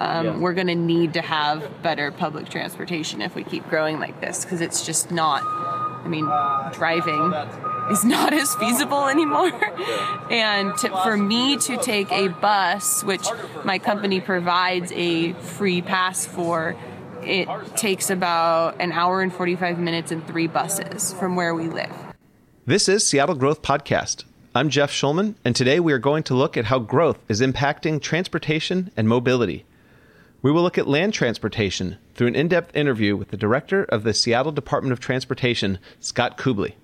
Um, Yeah. We're going to need to have better public transportation if we keep growing like this because it's just not. I mean, driving is not as feasible anymore. and to, for me to take a bus, which my company provides a free pass for, it takes about an hour and 45 minutes and three buses from where we live. This is Seattle Growth Podcast. I'm Jeff Schulman, and today we are going to look at how growth is impacting transportation and mobility. We will look at land transportation through an in depth interview with the director of the Seattle Department of Transportation, Scott Kubly.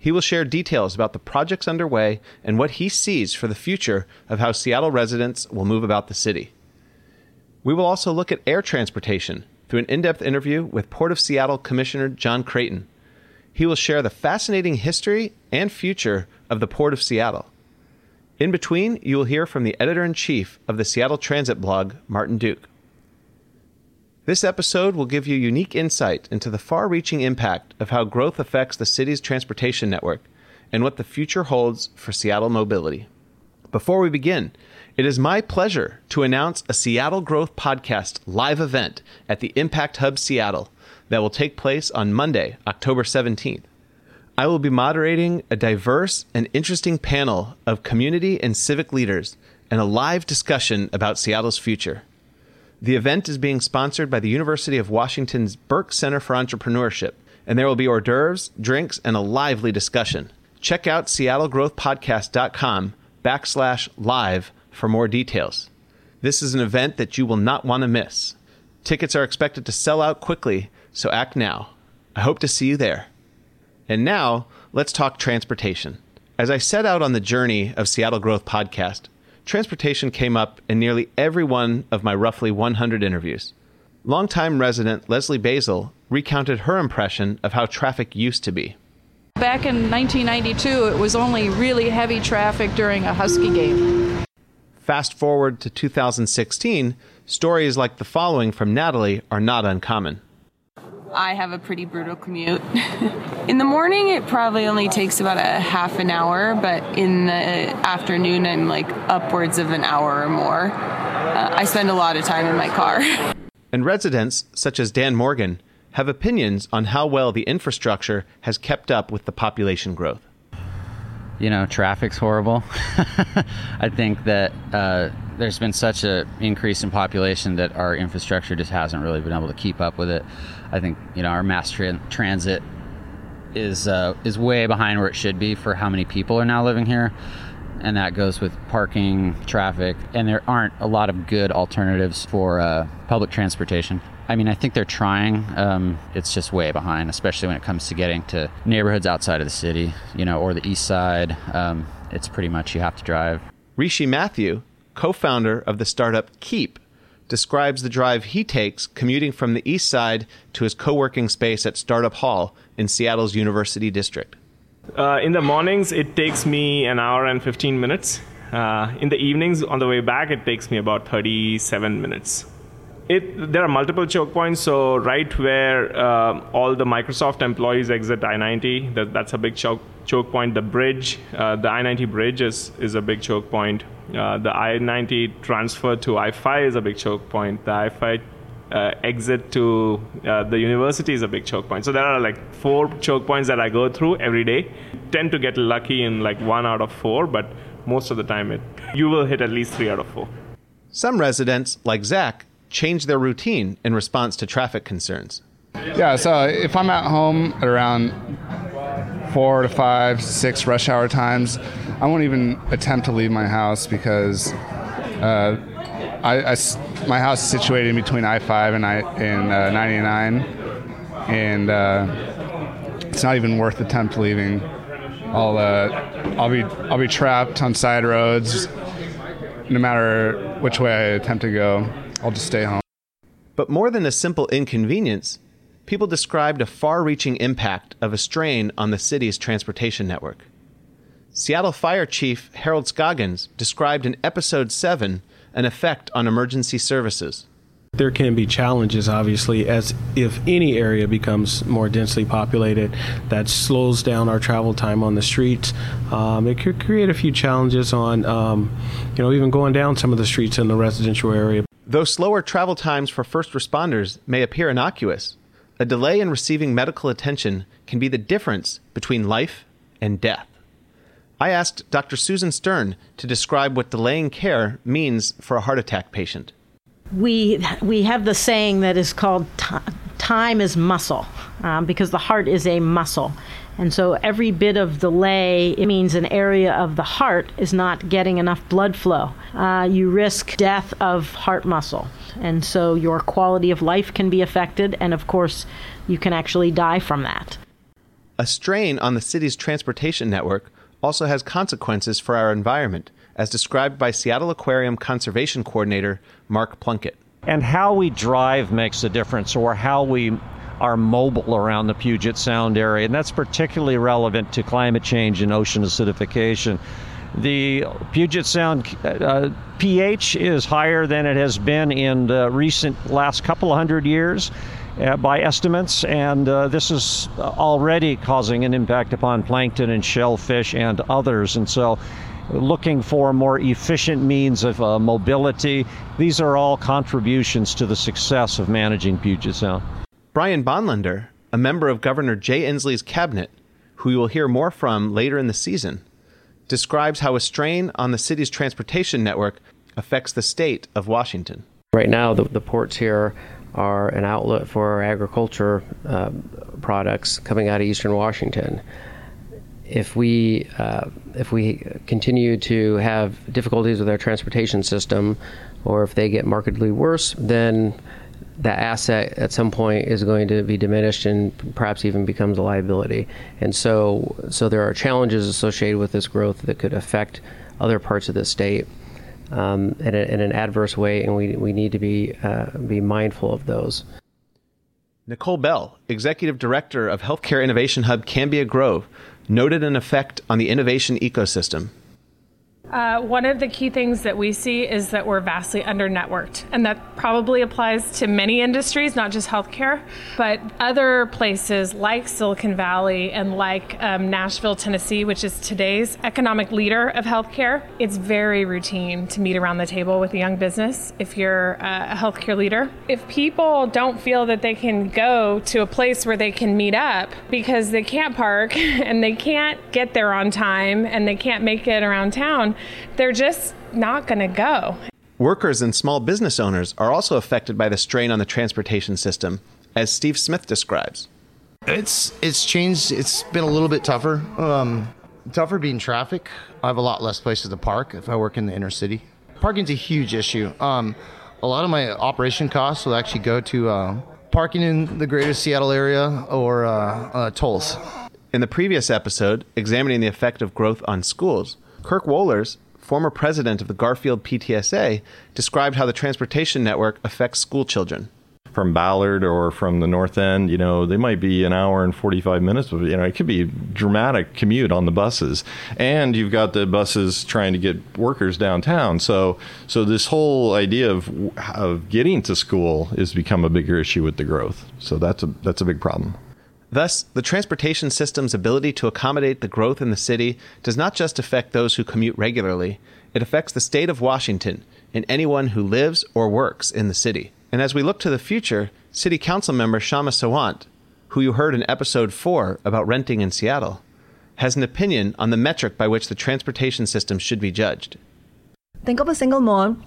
He will share details about the projects underway and what he sees for the future of how Seattle residents will move about the city. We will also look at air transportation through an in depth interview with Port of Seattle Commissioner John Creighton. He will share the fascinating history and future of the Port of Seattle. In between, you will hear from the editor in chief of the Seattle Transit blog, Martin Duke. This episode will give you unique insight into the far reaching impact of how growth affects the city's transportation network and what the future holds for Seattle mobility. Before we begin, it is my pleasure to announce a Seattle Growth Podcast live event at the Impact Hub Seattle that will take place on Monday, October 17th. I will be moderating a diverse and interesting panel of community and civic leaders and a live discussion about Seattle's future. The event is being sponsored by the University of Washington's Buerk Center for Entrepreneurship, and there will be hors d'oeuvres, drinks, and a lively discussion. Check out seattlegrowthpodcast.com backslash live for more details. This is an event that you will not want to miss. Tickets are expected to sell out quickly, so act now. I hope to see you there. And now, let's talk transportation. As I set out on the journey of Seattle Growth Podcast, transportation came up in nearly every one of my roughly 100 interviews. Longtime resident Leslie Basil recounted her impression of how traffic used to be. Back in 1992, it was only really heavy traffic during a Husky game. Fast forward to 2016, stories like the following from Natalie are not uncommon. I have a pretty brutal commute. in the morning, it probably only takes about a half an hour, but in the afternoon, I'm like upwards of an hour or more. Uh, I spend a lot of time in my car. And residents, such as Dan Morgan, have opinions on how well the infrastructure has kept up with the population growth. you know, traffic's horrible. I think that uh, there's been such an increase in population that our infrastructure just hasn't really been able to keep up with it. I think you know our mass tran- transit is uh, is way behind where it should be for how many people are now living here, and that goes with parking, traffic, and there aren't a lot of good alternatives for uh, public transportation. I mean, I think they're trying. Um, it's just way behind, especially when it comes to getting to neighborhoods outside of the city, you know, or the east side. Um, it's pretty much you have to drive. Rishi Matthew, co founder of the startup Keep, describes the drive he takes commuting from the east side to his co working space at Startup Hall in Seattle's University District. Uh, in the mornings, it takes me an hour and 15 minutes. Uh, in the evenings, on the way back, it takes me about 37 minutes. It, there are multiple choke points. So right where uh, all the Microsoft employees exit I-90, that, that's a big choke, choke point. The bridge, uh, the I-90 bridge is, is a big choke point. Uh, the I-90 transfer to I-5 is a big choke point. The I-5 uh, exit to uh, the university is a big choke point. So there are like four choke points that I go through every day. Tend to get lucky in like one out of four, but most of the time it you will hit at least three out of four. Some residents, like Zach, change their routine in response to traffic concerns. Yeah, so if I'm at home at around four to five, six rush hour times, I won't even attempt to leave my house because uh, I, I my house is situated in between I-5 and I and uh, 99, and uh, it's not even worth the attempt leaving. I'll uh, I'll be I'll be trapped on side roads, no matter which way I attempt to go. I'll just stay home. But more than a simple inconvenience, people described a far reaching impact of a strain on the city's transportation network. Seattle Fire Chief Harold Scoggins described in Episode 7 an effect on emergency services. There can be challenges, obviously, as if any area becomes more densely populated, that slows down our travel time on the streets. Um, it could create a few challenges on, um, you know, even going down some of the streets in the residential area. Though slower travel times for first responders may appear innocuous, a delay in receiving medical attention can be the difference between life and death. I asked Dr. Susan Stern to describe what delaying care means for a heart attack patient. We, we have the saying that is called t- time is muscle um, because the heart is a muscle. And so every bit of delay it means an area of the heart is not getting enough blood flow. Uh, you risk death of heart muscle. And so your quality of life can be affected, and of course, you can actually die from that. A strain on the city's transportation network also has consequences for our environment, as described by Seattle Aquarium Conservation Coordinator Mark Plunkett. And how we drive makes a difference, or how we are mobile around the Puget Sound area, and that's particularly relevant to climate change and ocean acidification. The Puget Sound uh, pH is higher than it has been in the recent last couple of hundred years. Uh, by estimates, and uh, this is already causing an impact upon plankton and shellfish and others. And so, looking for more efficient means of uh, mobility, these are all contributions to the success of managing Puget Sound. Brian Bonlender, a member of Governor Jay Inslee's cabinet, who you will hear more from later in the season, describes how a strain on the city's transportation network affects the state of Washington. Right now, the, the ports here are an outlet for our agriculture uh, products coming out of eastern Washington. If we uh, if we continue to have difficulties with our transportation system, or if they get markedly worse, then that asset at some point is going to be diminished and perhaps even becomes a liability. And so, so there are challenges associated with this growth that could affect other parts of the state um, in, a, in, an adverse way, and we, we need to be uh, be mindful of those. Nicole Bell, Executive Director of Healthcare Innovation Hub Cambia Grove, noted an effect on the innovation ecosystem uh, one of the key things that we see is that we're vastly under networked, and that probably applies to many industries, not just healthcare, but other places like Silicon Valley and like um, Nashville, Tennessee, which is today's economic leader of healthcare. It's very routine to meet around the table with a young business if you're a healthcare leader. If people don't feel that they can go to a place where they can meet up because they can't park and they can't get there on time and they can't make it around town, they're just not going to go. Workers and small business owners are also affected by the strain on the transportation system, as Steve Smith describes. It's it's changed. It's been a little bit tougher. Um, tougher being traffic. I have a lot less places to park if I work in the inner city. Parking's a huge issue. Um, a lot of my operation costs will actually go to uh, parking in the greater Seattle area or uh, uh, tolls. In the previous episode, examining the effect of growth on schools, Kirk Wohlers, former president of the Garfield PTSA, described how the transportation network affects school children. From Ballard or from the North End, you know, they might be an hour and 45 minutes, but, you know, it could be dramatic commute on the buses. And you've got the buses trying to get workers downtown. So, so this whole idea of, of getting to school has become a bigger issue with the growth. So that's a, that's a big problem. Thus, the transportation system's ability to accommodate the growth in the city does not just affect those who commute regularly, it affects the state of Washington and anyone who lives or works in the city. And as we look to the future, City Council member Kshama Sawant, who you heard in episode 4 about renting in Seattle, has an opinion on the metric by which the transportation system should be judged. Think of a single mom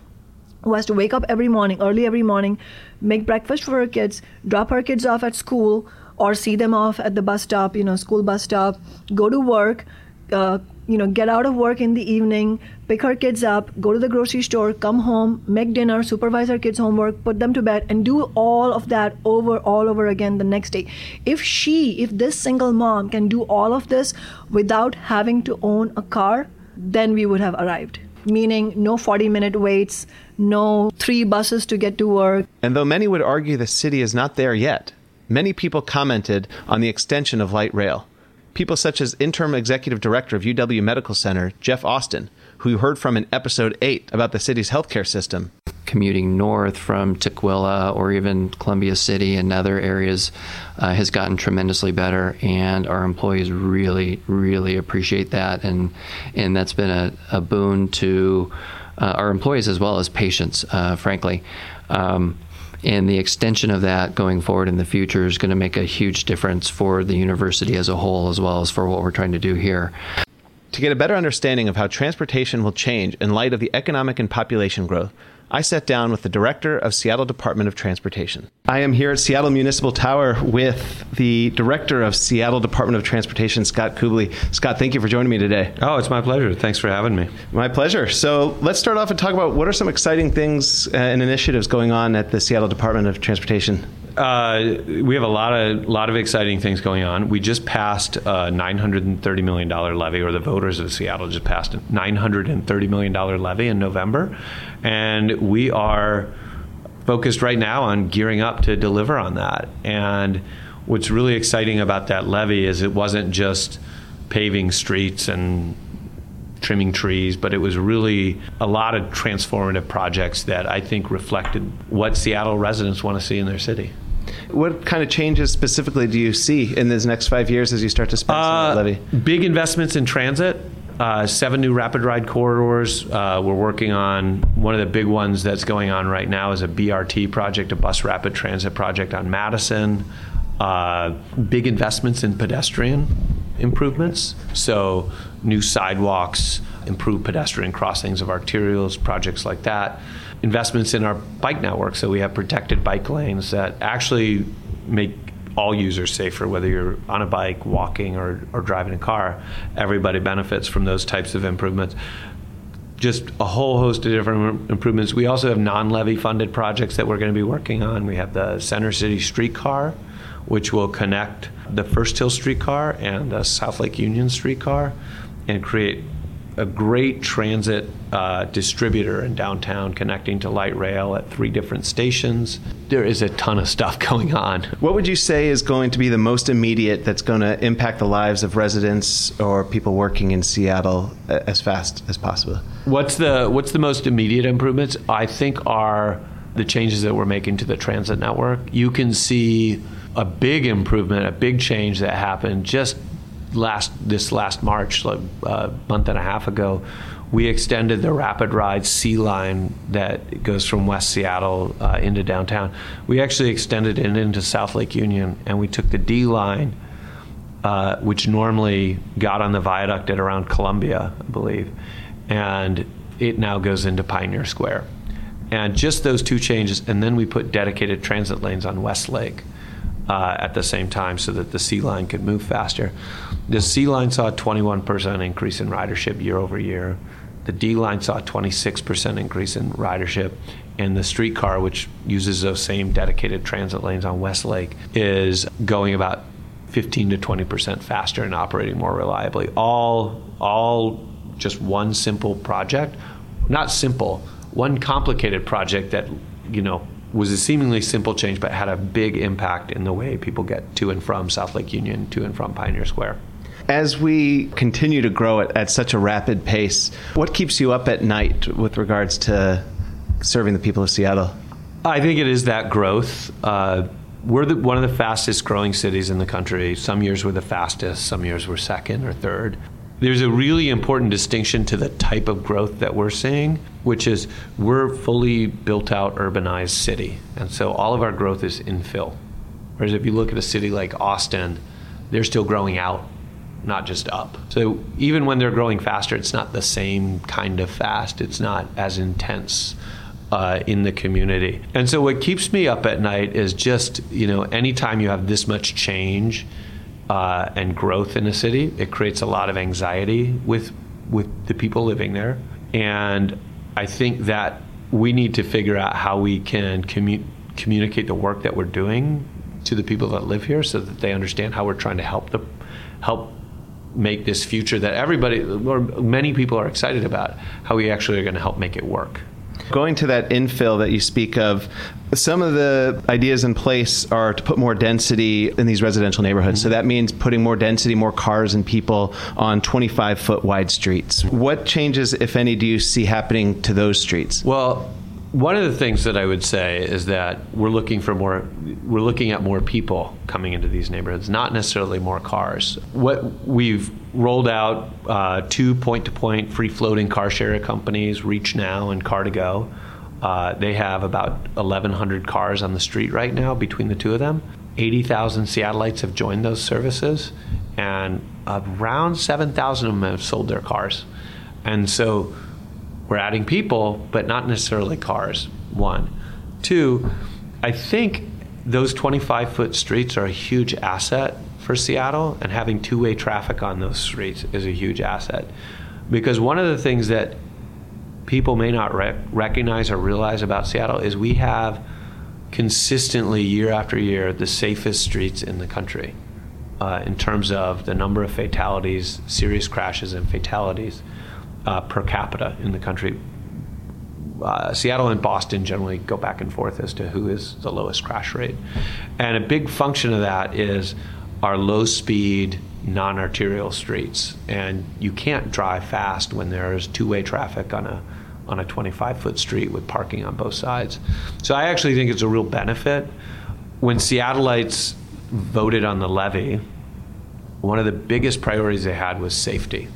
who has to wake up every morning, early every morning, make breakfast for her kids, drop her kids off at school, or see them off at the bus stop, you know, school bus stop, go to work, uh, you know, get out of work in the evening, pick her kids up, go to the grocery store, come home, make dinner, supervise her kids' homework, put them to bed, and do all of that over, all over again the next day. If she, if this single mom can do all of this without having to own a car, then we would have arrived. Meaning, no 40 minute waits, no three buses to get to work. And though many would argue the city is not there yet, many people commented on the extension of light rail. People such as interim executive director of UW Medical Center, Jeff Austin, who you heard from in episode 8 about the city's healthcare system. Commuting north from Tukwila or even Columbia City and other areas uh, has gotten tremendously better, and our employees really, really appreciate that, and and that's been a, a boon to uh, our employees as well as patients, uh, frankly. Um, and the extension of that going forward in the future is going to make a huge difference for the university as a whole, as well as for what we're trying to do here. To get a better understanding of how transportation will change in light of the economic and population growth, I sat down with the director of Seattle Department of Transportation. I am here at Seattle Municipal Tower with the director of Seattle Department of Transportation, Scott Kubly. Scott, thank you for joining me today. Oh, it's my pleasure. Thanks for having me. My pleasure. So let's start off and talk about what are some exciting things uh, and initiatives going on at the Seattle Department of Transportation. Uh, we have a lot of lot of exciting things going on. We just passed a 930 million dollar levy, or the voters of Seattle just passed a 930 million dollar levy in November, and we are focused right now on gearing up to deliver on that. And what's really exciting about that levy is it wasn't just paving streets and trimming trees, but it was really a lot of transformative projects that I think reflected what Seattle residents want to see in their city. What kind of changes specifically do you see in these next five years as you start to spend uh, some of that levy? Big investments in transit. Uh, seven new rapid ride corridors. Uh, we're working on one of the big ones that's going on right now is a BRT project, a bus rapid transit project on Madison. Uh, big investments in pedestrian improvements. So, new sidewalks, improved pedestrian crossings of arterials, projects like that. Investments in our bike network. So, we have protected bike lanes that actually make all users safer, whether you're on a bike, walking, or, or driving a car. Everybody benefits from those types of improvements just a whole host of different improvements. We also have non levy funded projects that we're going to be working on. We have the Center City streetcar, which will connect the First Hill streetcar and the South Lake Union streetcar and create a great transit uh, distributor in downtown connecting to light rail at three different stations. There is a ton of stuff going on. What would you say is going to be the most immediate that's going to impact the lives of residents or people working in Seattle uh, as fast as possible? What's the what's the most immediate improvements? I think are the changes that we're making to the transit network. You can see a big improvement, a big change that happened just last this last March, like a uh, month and a half ago. We extended the rapid ride C line that goes from West Seattle uh, into downtown. We actually extended it into South Lake Union, and we took the D line, uh, which normally got on the viaduct at around Columbia, I believe, and it now goes into Pioneer Square. And just those two changes, and then we put dedicated transit lanes on Westlake uh, at the same time so that the C line could move faster. The C line saw a 21% increase in ridership year over year. The D line saw a 26% increase in ridership. And the streetcar, which uses those same dedicated transit lanes on Westlake, is going about 15 to 20% faster and operating more reliably. All, all just one simple project. Not simple, one complicated project that, you know, was a seemingly simple change, but had a big impact in the way people get to and from South Lake Union, to and from Pioneer Square. As we continue to grow at, at such a rapid pace, what keeps you up at night with regards to serving the people of Seattle? I think it is that growth. Uh, we're the, one of the fastest growing cities in the country. Some years we're the fastest, some years we're second or third there's a really important distinction to the type of growth that we're seeing, which is we're fully built out urbanized city. And so all of our growth is infill. Whereas if you look at a city like Austin, they're still growing out, not just up. So even when they're growing faster, it's not the same kind of fast. It's not as intense. Uh, in the community. And so what keeps me up at night is just, you know, anytime you have this much change uh, and growth in a city. It creates a lot of anxiety with with the people living there, and I think that we need to figure out how we can commu- communicate the work that we're doing to the people that live here, so that they understand how we're trying to help the help make this future that everybody or many people are excited about. How we actually are going to help make it work. Going to that infill that you speak of, some of the ideas in place are to put more density in these residential neighborhoods. Mm-hmm. So that means putting more density, more cars and people on 25 foot wide streets. What changes, if any, do you see happening to those streets? Well, one of the things that I would say is that we're looking for more, we're looking at more people coming into these neighborhoods, not necessarily more cars. What we've rolled out uh, two point-to-point free-floating car share companies, Reach Now and Car2Go. Uh, they have about 1,100 cars on the street right now between the two of them. 80,000 Seattleites have joined those services, and around 7,000 of them have sold their cars. And so we're adding people, but not necessarily cars. One. Two, I think those 25 foot streets are a huge asset for Seattle, and having two way traffic on those streets is a huge asset. Because one of the things that people may not rec- recognize or realize about Seattle is we have consistently, year after year, the safest streets in the country uh, in terms of the number of fatalities, serious crashes, and fatalities uh, per capita in the country. Uh, Seattle and Boston generally go back and forth as to who is the lowest crash rate. And a big function of that is our low speed, non arterial streets. And you can't drive fast when there's two way traffic on a on a 25 foot street with parking on both sides. So I actually think it's a real benefit. When Seattleites voted on the levy, one of the biggest priorities they had was safety.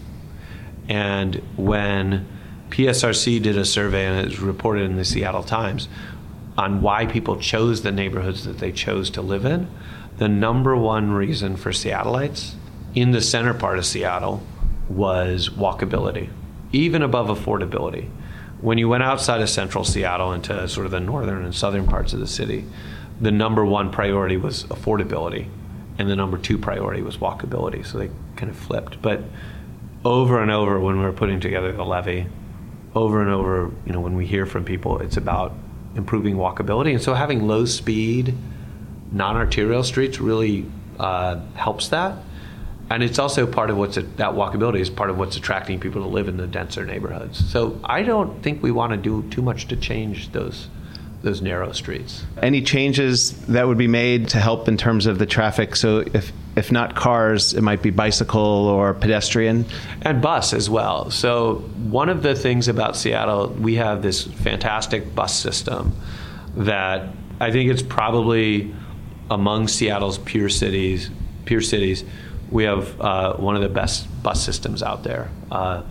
And when PSRC did a survey, and it was reported in the Seattle Times, on why people chose the neighborhoods that they chose to live in, the number one reason for Seattleites in the center part of Seattle was walkability, even above affordability. When you went outside of central Seattle into sort of the northern and southern parts of the city, the number one priority was affordability, and the number two priority was walkability. So they kind of flipped. But over and over when we're putting together the levy, over and over, you know, when we hear from people, it's about improving walkability. And so having low speed, non arterial streets really uh, helps that. And it's also part of what's a, that walkability is part of what's attracting people to live in the denser neighborhoods. So I don't think we want to do too much to change those those narrow streets. Any changes that would be made to help in terms of the traffic? So if if not cars, it might be bicycle or pedestrian. And bus as well. So, one of the things about Seattle, we have this fantastic bus system that I think it's probably among Seattle's peer cities, peer cities, we have uh, one of the best bus systems out there. Uh,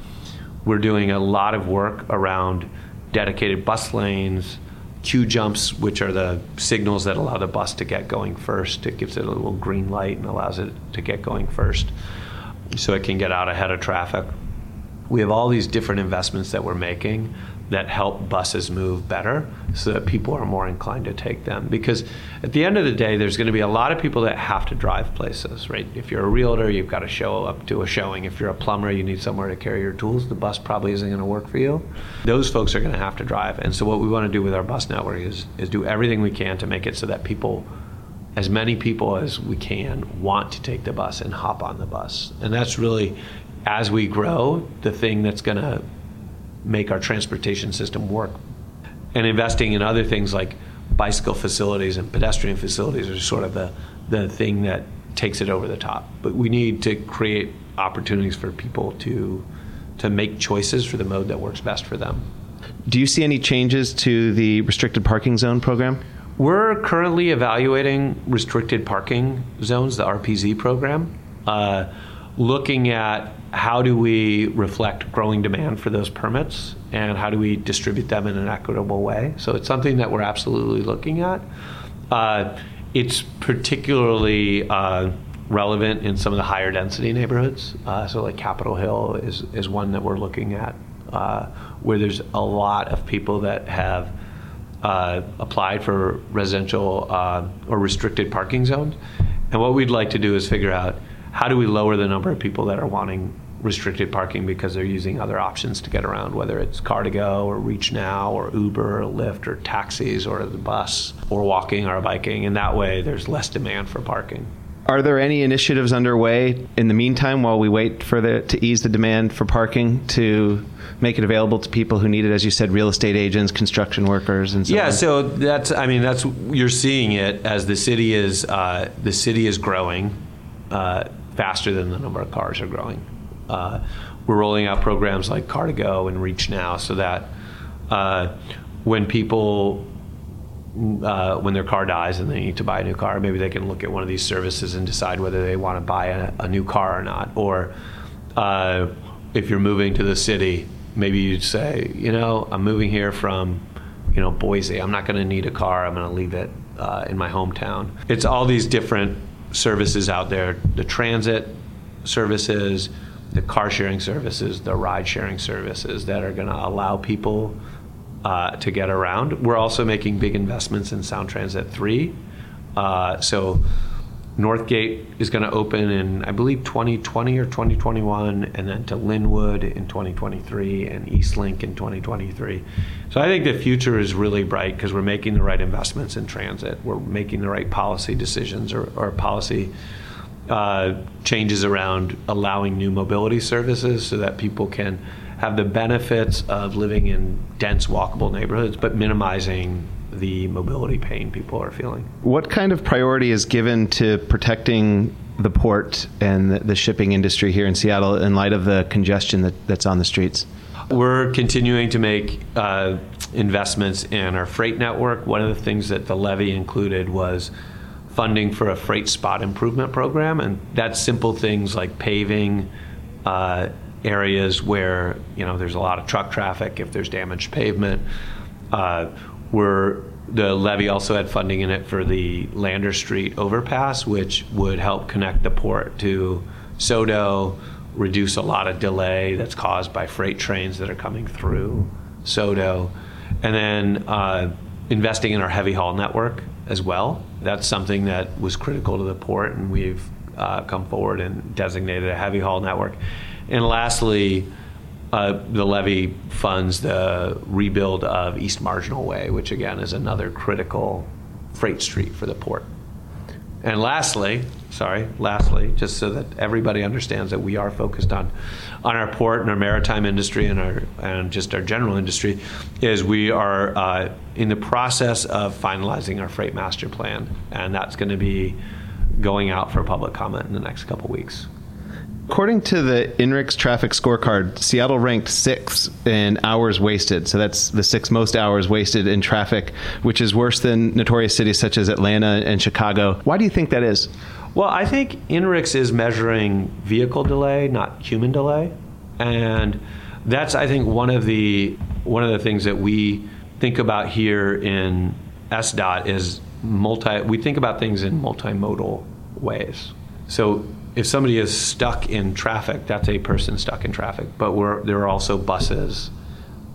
we're doing a lot of work around dedicated bus lanes, queue jumps, which are the signals that allow the bus to get going first. It gives it a little green light and allows it to get going first so it can get out ahead of traffic. We have all these different investments that we're making that help buses move better so that people are more inclined to take them. Because at the end of the day, there's going to be a lot of people that have to drive places, right? If you're a realtor, you've got to show up to a showing. If you're a plumber, you need somewhere to carry your tools. The bus probably isn't going to work for you. Those folks are going to have to drive. And so what we want to do with our bus network is, is do everything we can to make it so that people as many people as we can want to take the bus and hop on the bus. And that's really, as we grow, the thing that's going to make our transportation system work. And investing in other things like bicycle facilities and pedestrian facilities are sort of the, the thing that takes it over the top. But we need to create opportunities for people to to make choices for the mode that works best for them. Do you see any changes to the restricted parking zone program? We're currently evaluating restricted parking zones, the RPZ program, uh, looking at how do we reflect growing demand for those permits and how do we distribute them in an equitable way. So it's something that we're absolutely looking at. Uh, it's particularly uh, relevant in some of the higher density neighborhoods. Uh, so, like Capitol Hill is, is one that we're looking at uh, where there's a lot of people that have uh, applied for residential uh, or restricted parking zones. And what we'd like to do is figure out how do we lower the number of people that are wanting restricted parking because they're using other options to get around, whether it's Car2Go or Reach Now or Uber or Lyft or taxis or the bus or walking or biking. And that way there's less demand for parking. Are there any initiatives underway in the meantime while we wait for the to ease the demand for parking to make it available to people who need it? As you said, real estate agents, construction workers, and so yeah. on? So that's I mean that's you're seeing it as the city is uh, the city is growing uh, faster than the number of cars are growing. Uh, we're rolling out programs like Car2Go and Reach Now so that uh, when people uh, when their car dies and they need to buy a new car, maybe they can look at one of these services and decide whether they want to buy a, a new car or not. Or uh, if you're moving to the city, maybe you'd say, you know, I'm moving here from, you know, Boise. I'm not going to need a car. I'm going to leave it uh, in my hometown. It's all these different services out there: the transit services, the car sharing services, the ride sharing services that are going to allow people uh, to get around. We're also making big investments in Sound Transit 3. Uh, so Northgate is going to open in, I believe, 2020 or 2021, and then to Lynnwood in 2023 and Eastlink in 2023. So I think the future is really bright because we're making the right investments in transit. We're making the right policy decisions or, or policy uh, changes around allowing new mobility services so that people can have the benefits of living in dense walkable neighborhoods, but minimizing the mobility pain people are feeling. What kind of priority is given to protecting the port and the, shipping industry here in Seattle in light of the congestion that, that's on the streets? We're continuing to make uh, investments in our freight network. One of the things that the levy included was funding for a freight spot improvement program, and that's simple things like paving. Uh, areas where you know there's a lot of truck traffic, if there's damaged pavement. Uh, we're the levy also had funding in it for the Lander Street overpass, which would help connect the port to SoDo, reduce a lot of delay that's caused by freight trains that are coming through SoDo, and then uh, investing in our heavy haul network as well. That's something that was critical to the port, and we've uh, come forward and designated a heavy haul network. And lastly, uh, the levy funds the rebuild of East Marginal Way, which again is another critical freight street for the port. And lastly, sorry, lastly, just so that everybody understands that we are focused on on our port and our maritime industry and our and just our general industry, is we are uh, in the process of finalizing our freight master plan, and that's going to be going out for public comment in the next couple weeks. According to the INRIX traffic scorecard, Seattle ranked sixth in hours wasted. So that's the six most hours wasted in traffic, which is worse than notorious cities such as Atlanta and Chicago. Why do you think that is? Well, I think INRIX is measuring vehicle delay, not human delay, and that's I think one of the one of the things that we think about here in SDOT is multi. We think about things in multimodal ways. So if somebody is stuck in traffic, that's a person stuck in traffic. But there are also buses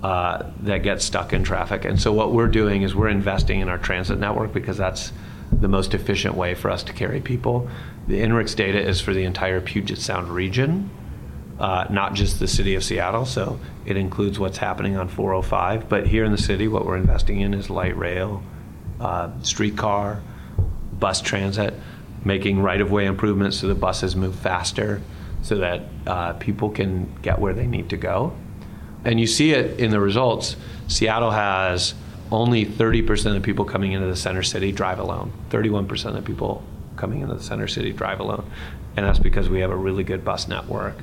uh, that get stuck in traffic. And so what we're doing is we're investing in our transit network because that's the most efficient way for us to carry people. The INRIX data is for the entire Puget Sound region, uh, not just the city of Seattle. So it includes what's happening on 405. But here in the city, what we're investing in is light rail, uh, streetcar, bus transit making right of way improvements so the buses move faster so that uh, people can get where they need to go. And you see it in the results. Seattle has only 30% of people coming into the center city drive alone. 31% of people coming into the center city drive alone. And that's because we have a really good bus network.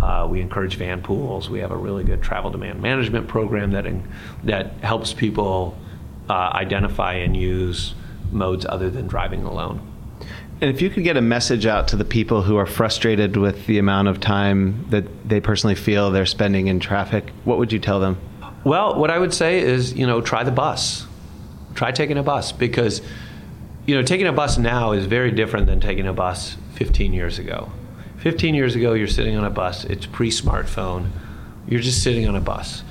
Uh, we encourage van pools. We have a really good travel demand management program that, in, that helps people uh, identify and use modes other than driving alone. And if you could get a message out to the people who are frustrated with the amount of time that they personally feel they're spending in traffic, what would you tell them? Well, what I would say is, you know, try the bus. Try taking a bus because, you know, taking a bus now is very different than taking a bus 15 years ago. 15 years ago, you're sitting on a bus, it's pre smartphone, you're just sitting on a bus.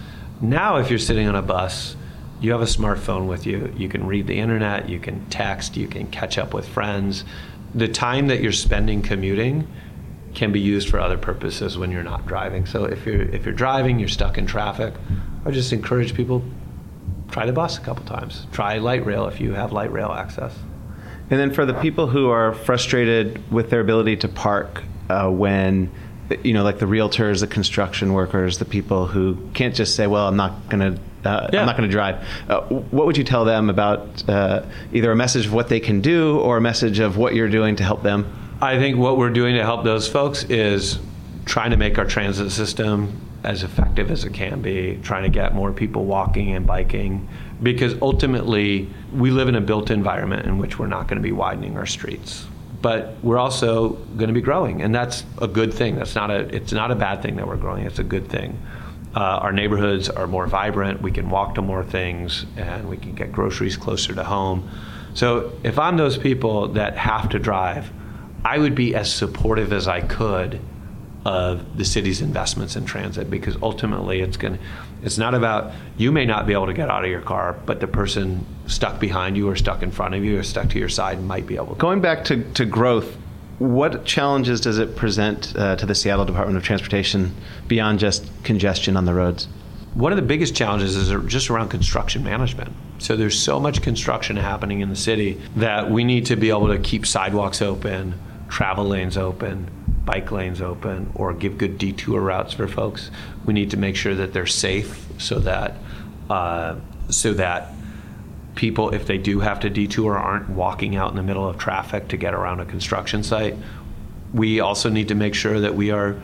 Now, if you're sitting on a bus, you have a smartphone with you. You can read the internet, you can text, you can catch up with friends the time that you're spending commuting can be used for other purposes when you're not driving. So if you're if you're driving, you're stuck in traffic, I just encourage people try the bus a couple times. Try light rail if you have light rail access. And then for the people who are frustrated with their ability to park uh, when you know, like the realtors, the construction workers, the people who can't just say, "Well, I'm not going to uh, yeah. I'm not going to drive. Uh, what would you tell them about uh, either a message of what they can do or a message of what you're doing to help them? I think what we're doing to help those folks is trying to make our transit system as effective as it can be, trying to get more people walking and biking, because ultimately we live in a built environment in which we're not going to be widening our streets. But we're also going to be growing, and that's a good thing. That's not a it's not a bad thing that we're growing. It's a good thing. Uh, our neighborhoods are more vibrant. We can walk to more things, and we can get groceries closer to home. So if I'm those people that have to drive, I would be as supportive as I could of the city's investments in transit because ultimately it's going to it's not about you may not be able to get out of your car but the person stuck behind you or stuck in front of you or stuck to your side might be able to going back to, to growth what challenges does it present uh, to the Seattle Department of Transportation beyond just congestion on the roads? One of the biggest challenges is just around construction management. So there's so much construction happening in the city that we need to be able to keep sidewalks open, travel lanes open, bike lanes open or give good detour routes for folks. We need to make sure that they're safe so that uh, so that people, if they do have to detour, aren't walking out in the middle of traffic to get around a construction site. We also need to make sure that we are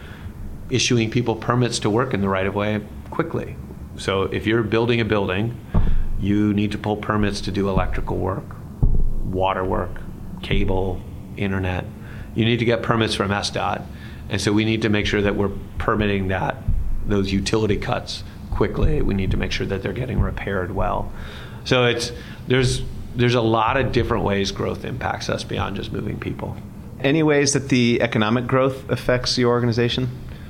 issuing people permits to work in the right of way quickly. So if you're building a building, you need to pull permits to do electrical work, water work, cable, internet you need to get permits from SDOT. And so we need to make sure that we're permitting that those utility cuts quickly. We need to make sure that they're getting repaired well. So it's there's there's a lot of different ways growth impacts us beyond just moving people. Any ways that the economic growth affects your organization?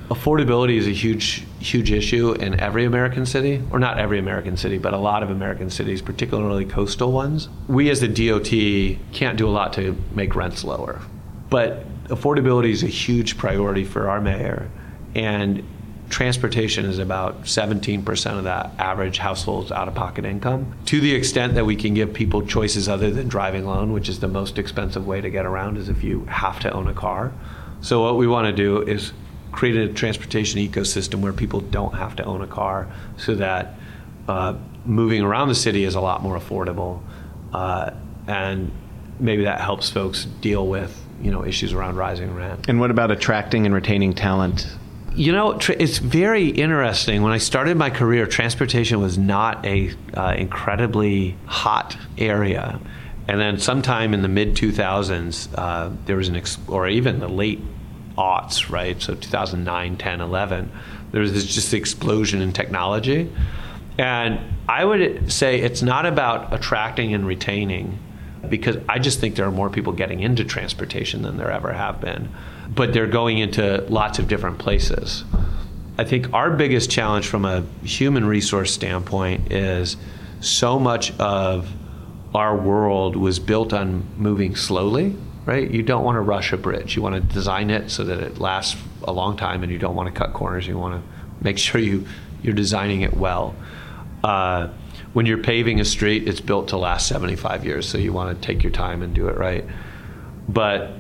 Affordability is a huge, huge issue in every American city, or not every American city, but a lot of American cities, particularly coastal ones. We as the DOT can't do a lot to make rents lower. But affordability is a huge priority for our mayor, and transportation is about 17% of that average household's out of pocket income. To the extent that we can give people choices other than driving alone, which is the most expensive way to get around, is if you have to own a car. So, what we want to do is create a transportation ecosystem where people don't have to own a car so that uh, moving around the city is a lot more affordable. Uh, and maybe that helps folks deal with you know issues around rising rent. And what about attracting and retaining talent? You know, it's very interesting. When I started my career, transportation was not a uh, incredibly hot area, and then sometime in the mid 2000s, uh, there was an ex- or even the late aughts, right? So 2009, 10, 11, there was this just explosion in technology, and I would say it's not about attracting and retaining because I just think there are more people getting into transportation than there ever have been. But they're going into lots of different places. I think our biggest challenge from a human resource standpoint is so much of our world was built on moving slowly, right? You don't want to rush a bridge. You want to design it so that it lasts a long time and you don't want to cut corners. You want to make sure you, you're designing it well. Uh, when you're paving a street, it's built to last 75 years, so you want to take your time and do it right. But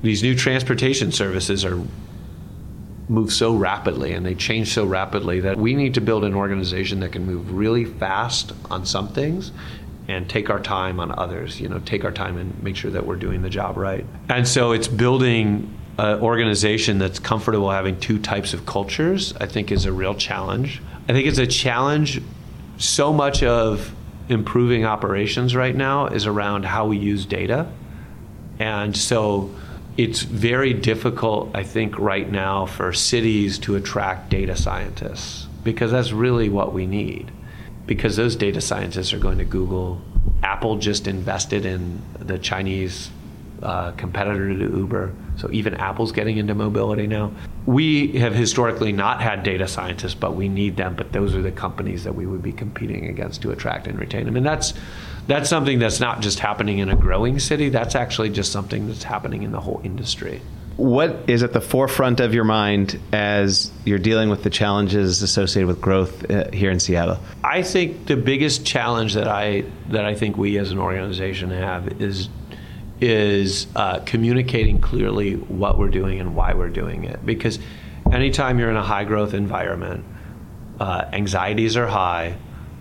these new transportation services are move so rapidly and they change so rapidly that we need to build an organization that can move really fast on some things and take our time on others you know take our time and make sure that we're doing the job right and so it's building an organization that's comfortable having two types of cultures i think is a real challenge i think it's a challenge so much of improving operations right now is around how we use data. And so it's very difficult, I think, right now for cities to attract data scientists because that's really what we need. Because those data scientists are going to Google. Apple just invested in the Chinese uh, competitor to Uber. So even Apple's getting into mobility now. We have historically not had data scientists, but we need them. But those are the companies that we would be competing against to attract and retain them. And that's that's something that's not just happening in a growing city. That's actually just something that's happening in the whole industry. What is at the forefront of your mind as you're dealing with the challenges associated with growth uh, here in Seattle? I think the biggest challenge that I that I think we as an organization have is is uh, communicating clearly what we're doing and why we're doing it. Because anytime you're in a high growth environment, uh, anxieties are high.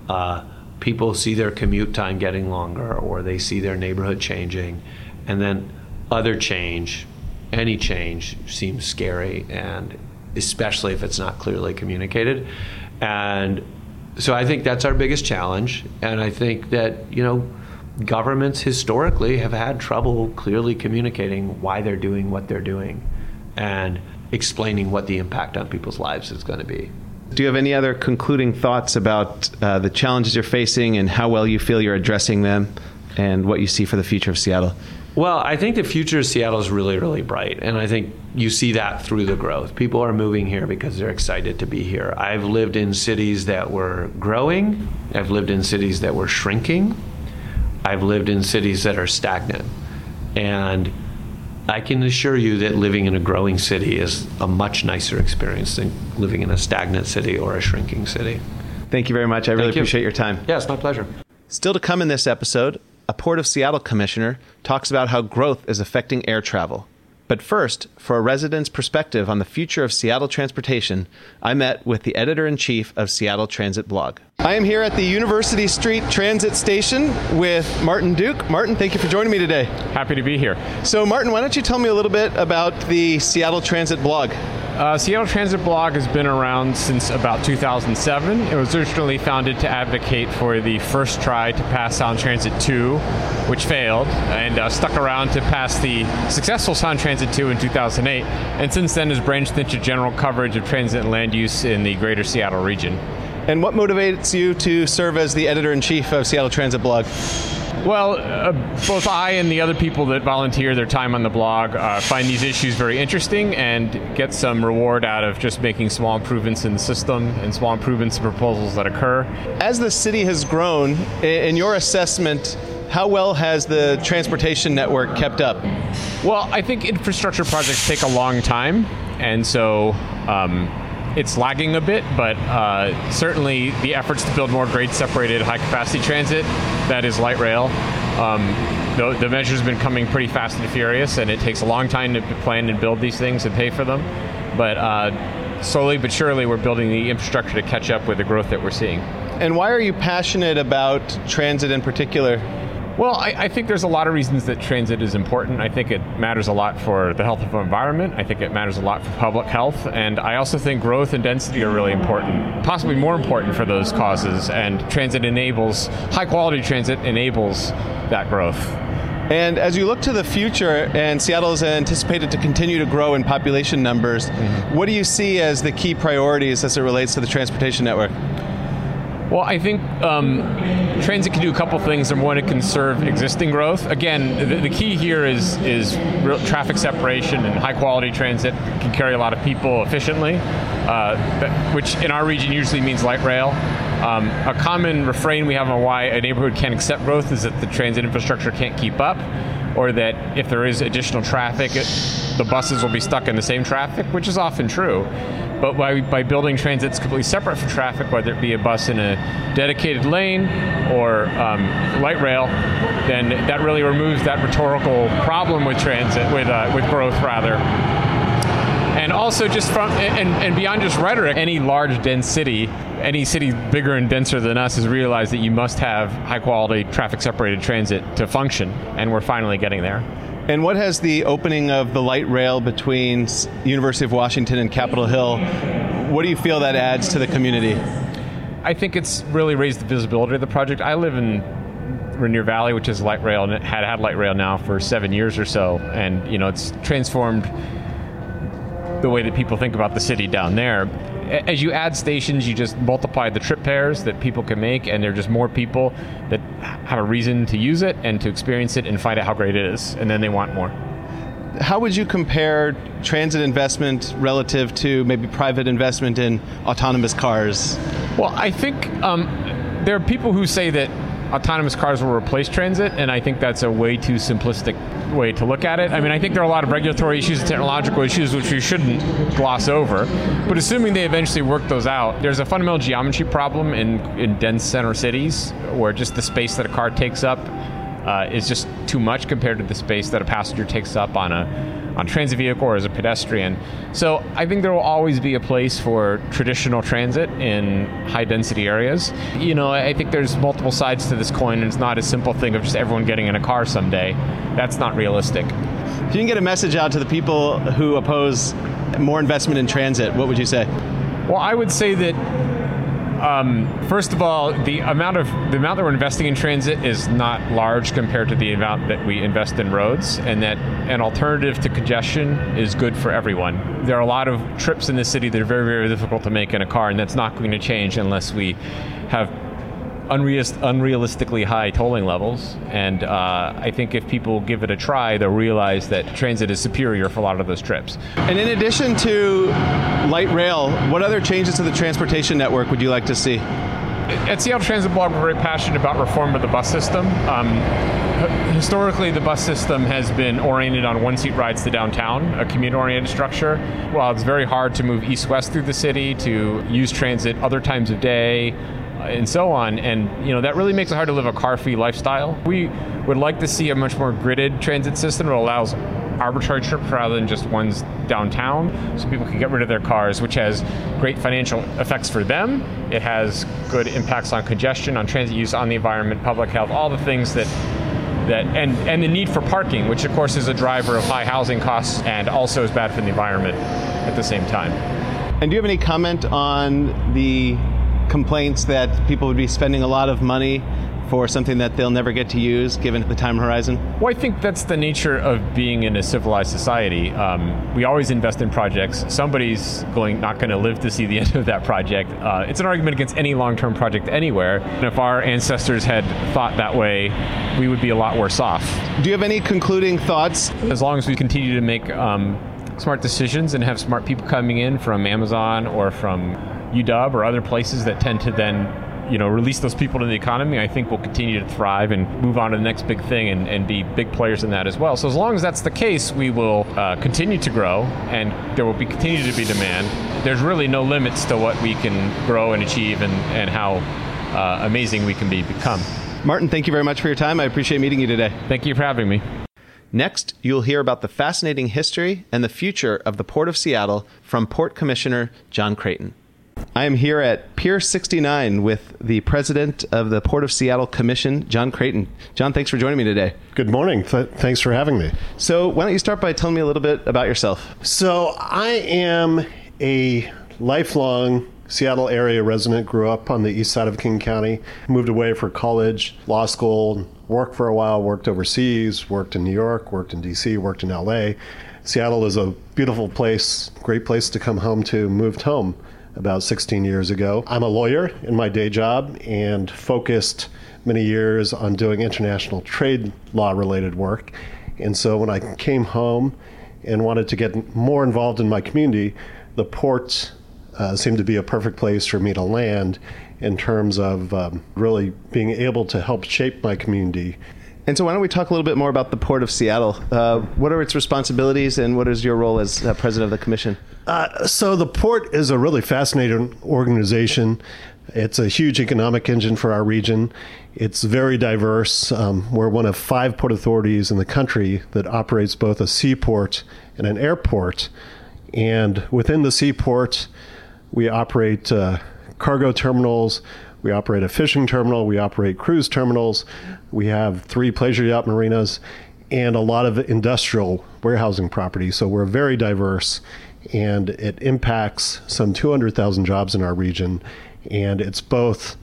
Uh, people see their commute time getting longer, or they see their neighborhood changing, and then other change, any change, seems scary and especially if it's not clearly communicated. And so I think that's our biggest challenge. And I think that, you know, governments historically have had trouble clearly communicating why they're doing what they're doing and explaining what the impact on people's lives is going to be. Do you have any other concluding thoughts about uh, the challenges you're facing and how well you feel you're addressing them and what you see for the future of Seattle? Well, I think the future of Seattle is really, really bright. And I think you see that through the growth. People are moving here because they're excited to be here. I've lived in cities that were growing, I've lived in cities that were shrinking, I've lived in cities that are stagnant. And I can assure you that living in a growing city is a much nicer experience than living in a stagnant city or a shrinking city. Thank you very much. I really you. appreciate your time. Yeah, it's my pleasure. Still to come in this episode, a Port of Seattle commissioner talks about how growth is affecting air travel. But first, for a resident's perspective on the future of Seattle transportation, I met with the editor in chief of Seattle Transit Blog. I am here at the University Street Transit Station with Martin Duke. Martin, thank you for joining me today. Happy to be here. So, Martin, why don't you tell me a little bit about the Seattle Transit Blog? Uh, Seattle Transit Blog has been around since about 2007. It was originally founded to advocate for the first try to pass Sound Transit 2, which failed, and uh, stuck around to pass the successful Sound Transit 2 in 2008, and since then has branched into general coverage of transit and land use in the greater Seattle region. And what motivates you to serve as the editor in chief of Seattle Transit Blog? Well, uh, both I and the other people that volunteer their time on the blog uh, find these issues very interesting and get some reward out of just making small improvements in the system and small improvements in proposals that occur. As the city has grown, in your assessment, how well has the transportation network kept up? Well, I think infrastructure projects take a long time, and so um, it's lagging a bit, but uh, certainly the efforts to build more grade separated high capacity transit, that is light rail, um, the, the measure's been coming pretty fast and furious, and it takes a long time to plan and build these things and pay for them. But uh, slowly but surely, we're building the infrastructure to catch up with the growth that we're seeing. And why are you passionate about transit in particular? Well, I, I, think there's a lot of reasons that transit is important. I think it matters a lot for the health of the environment. I think it matters a lot for public health. And I also think growth and density are really important, possibly more important for those causes. And transit enables, high quality transit enables that growth. And as you look to the future, and Seattle is anticipated to continue to grow in population numbers, mm-hmm. what do you see as the key priorities as it relates to the transportation network? Well, I think um, transit can do a couple things. Number one, it can serve existing growth. Again, the, the key here is is traffic separation and high quality transit can carry a lot of people efficiently, uh, which in our region usually means light rail. Um, a common refrain we have on why a neighborhood can't accept growth is that the transit infrastructure can't keep up, or that if there is additional traffic, it, the buses will be stuck in the same traffic, which is often true. But by, by building transits completely separate from traffic, whether it be a bus in a dedicated lane or um, light rail, then that really removes that rhetorical problem with transit, with, uh, with growth rather. And also, just from and, and beyond just rhetoric, any large, dense city, any city bigger and denser than us, has realized that you must have high quality, traffic separated transit to function, and we're finally getting there. And what has the opening of the light rail between University of Washington and Capitol Hill? What do you feel that adds to the community? I think it's really raised the visibility of the project. I live in Rainier Valley, which is light rail, and it had had light rail now for seven years or so, and you know it's transformed the way that people think about the city down there. As you add stations, you just multiply the trip pairs that people can make, and there are just more people that have a reason to use it and to experience it and find out how great it is, and then they want more. How would you compare transit investment relative to maybe private investment in autonomous cars? Well, I think um, there are people who say that autonomous cars will replace transit, and I think that's a way too simplistic way to look at it. I mean, I think there are a lot of regulatory issues and technological issues which we shouldn't gloss over, but assuming they eventually work those out, there's a fundamental geometry problem in, in dense center cities where just the space that a car takes up uh, is just too much compared to the space that a passenger takes up on a on transit vehicle or as a pedestrian. So I think there will always be a place for traditional transit in high density areas. You know, I think there's multiple sides to this coin, and it's not a simple thing of just everyone getting in a car someday. That's not realistic. If you can get a message out to the people who oppose more investment in transit, what would you say? Well, I would say that um, first of all, the amount of the amount that we're investing in transit is not large compared to the amount that we invest in roads, and that an alternative to congestion is good for everyone. There are a lot of trips in the city that are very, very difficult to make in a car, and that's not going to change unless we have unrealistically high tolling levels. And uh, I think if people give it a try, they'll realize that transit is superior for a lot of those trips. And in addition to light rail, what other changes to the transportation network would you like to see? At Seattle Transit Blog, we're very passionate about reform of the bus system. Um, historically, the bus system has been oriented on one seat rides to downtown, a commute oriented structure. While it's very hard to move east west through the city, to use transit other times of day, and so on. And you know that really makes it hard to live a car-free lifestyle. We would like to see a much more gridded transit system that allows arbitrary trips rather than just ones downtown so people can get rid of their cars which has great financial effects for them it has good impacts on congestion on transit use on the environment public health all the things that that and and the need for parking which of course is a driver of high housing costs and also is bad for the environment at the same time and do you have any comment on the complaints that people would be spending a lot of money for something that they'll never get to use given the time horizon? Well, I think that's the nature of being in a civilized society. Um, we always invest in projects. Somebody's going not going to live to see the end of that project. Uh, it's an argument against any long-term project anywhere. And if our ancestors had thought that way, we would be a lot worse off. Do you have any concluding thoughts? As long as we continue to make um, smart decisions and have smart people coming in from Amazon or from UW or other places that tend to then you know release those people to the economy i think will continue to thrive and move on to the next big thing and, and be big players in that as well. So as long as that's the case we will uh, continue to grow and there will be continue to be demand. There's really no limits to what we can grow and achieve and, and how uh, amazing we can be become. Martin thank you very much for your time. I appreciate meeting you today. Thank you for having me. Next, you'll hear about the fascinating history and the future of the Port of Seattle from Port Commissioner John Creighton. I am here at Pier 69 with the president of the Port of Seattle Commission, John Creighton. John, thanks for joining me today. Good morning. Th- thanks for having me. So, why don't you start by telling me a little bit about yourself? So, I am a lifelong Seattle area resident, grew up on the east side of King County, moved away for college, law school, worked for a while, worked overseas, worked in New York, worked in DC, worked in LA. Seattle is a beautiful place, great place to come home to, moved home about 16 years ago. I'm a lawyer in my day job and focused many years on doing international trade law related work. And so when I came home and wanted to get more involved in my community, the port uh, seemed to be a perfect place for me to land in terms of um, really being able to help shape my community and so, why don't we talk a little bit more about the Port of Seattle? Uh, what are its responsibilities, and what is your role as uh, president of the commission? Uh, so, the port is a really fascinating organization. It's a huge economic engine for our region. It's very diverse. Um, we're one of five port authorities in the country that operates both a seaport and an airport. And within the seaport, we operate uh, cargo terminals, we operate a fishing terminal, we operate cruise terminals, we have three pleasure yacht marinas, and a lot of industrial warehousing property. So we're very diverse, and it impacts some 200,000 jobs in our region. And it's both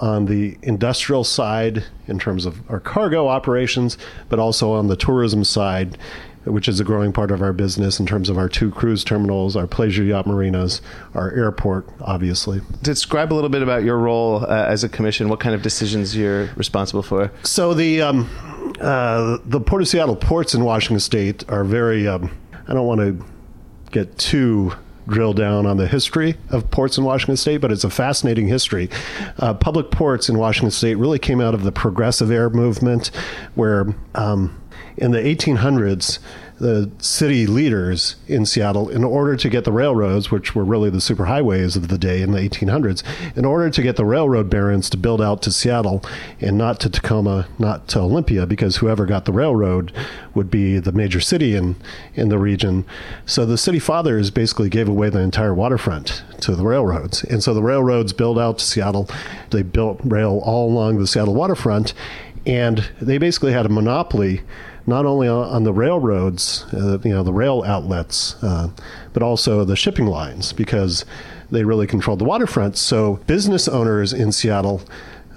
on the industrial side in terms of our cargo operations, but also on the tourism side which is a growing part of our business in terms of our two cruise terminals, our pleasure yacht marinas, our airport, obviously. Describe a little bit about your role uh, as a commission. What kind of decisions you're responsible for? So the um, uh, the Port of Seattle ports in Washington State are very. Um, I don't want to get too drill down on the history of ports in Washington State, but it's a fascinating history. Uh, public ports in Washington State really came out of the progressive era movement, where um, in the 1800s, the city leaders in Seattle, in order to get the railroads, which were really the superhighways of the day in the 1800s, in order to get the railroad barons to build out to Seattle and not to Tacoma, not to Olympia, because whoever got the railroad would be the major city in, in the region. So the city fathers basically gave away the entire waterfront to the railroads. And so the railroads built out to Seattle. They built rail all along the Seattle waterfront. And they basically had a monopoly not only on the railroads, uh, you know, the rail outlets, uh, but also the shipping lines because they really controlled the waterfront. So business owners in Seattle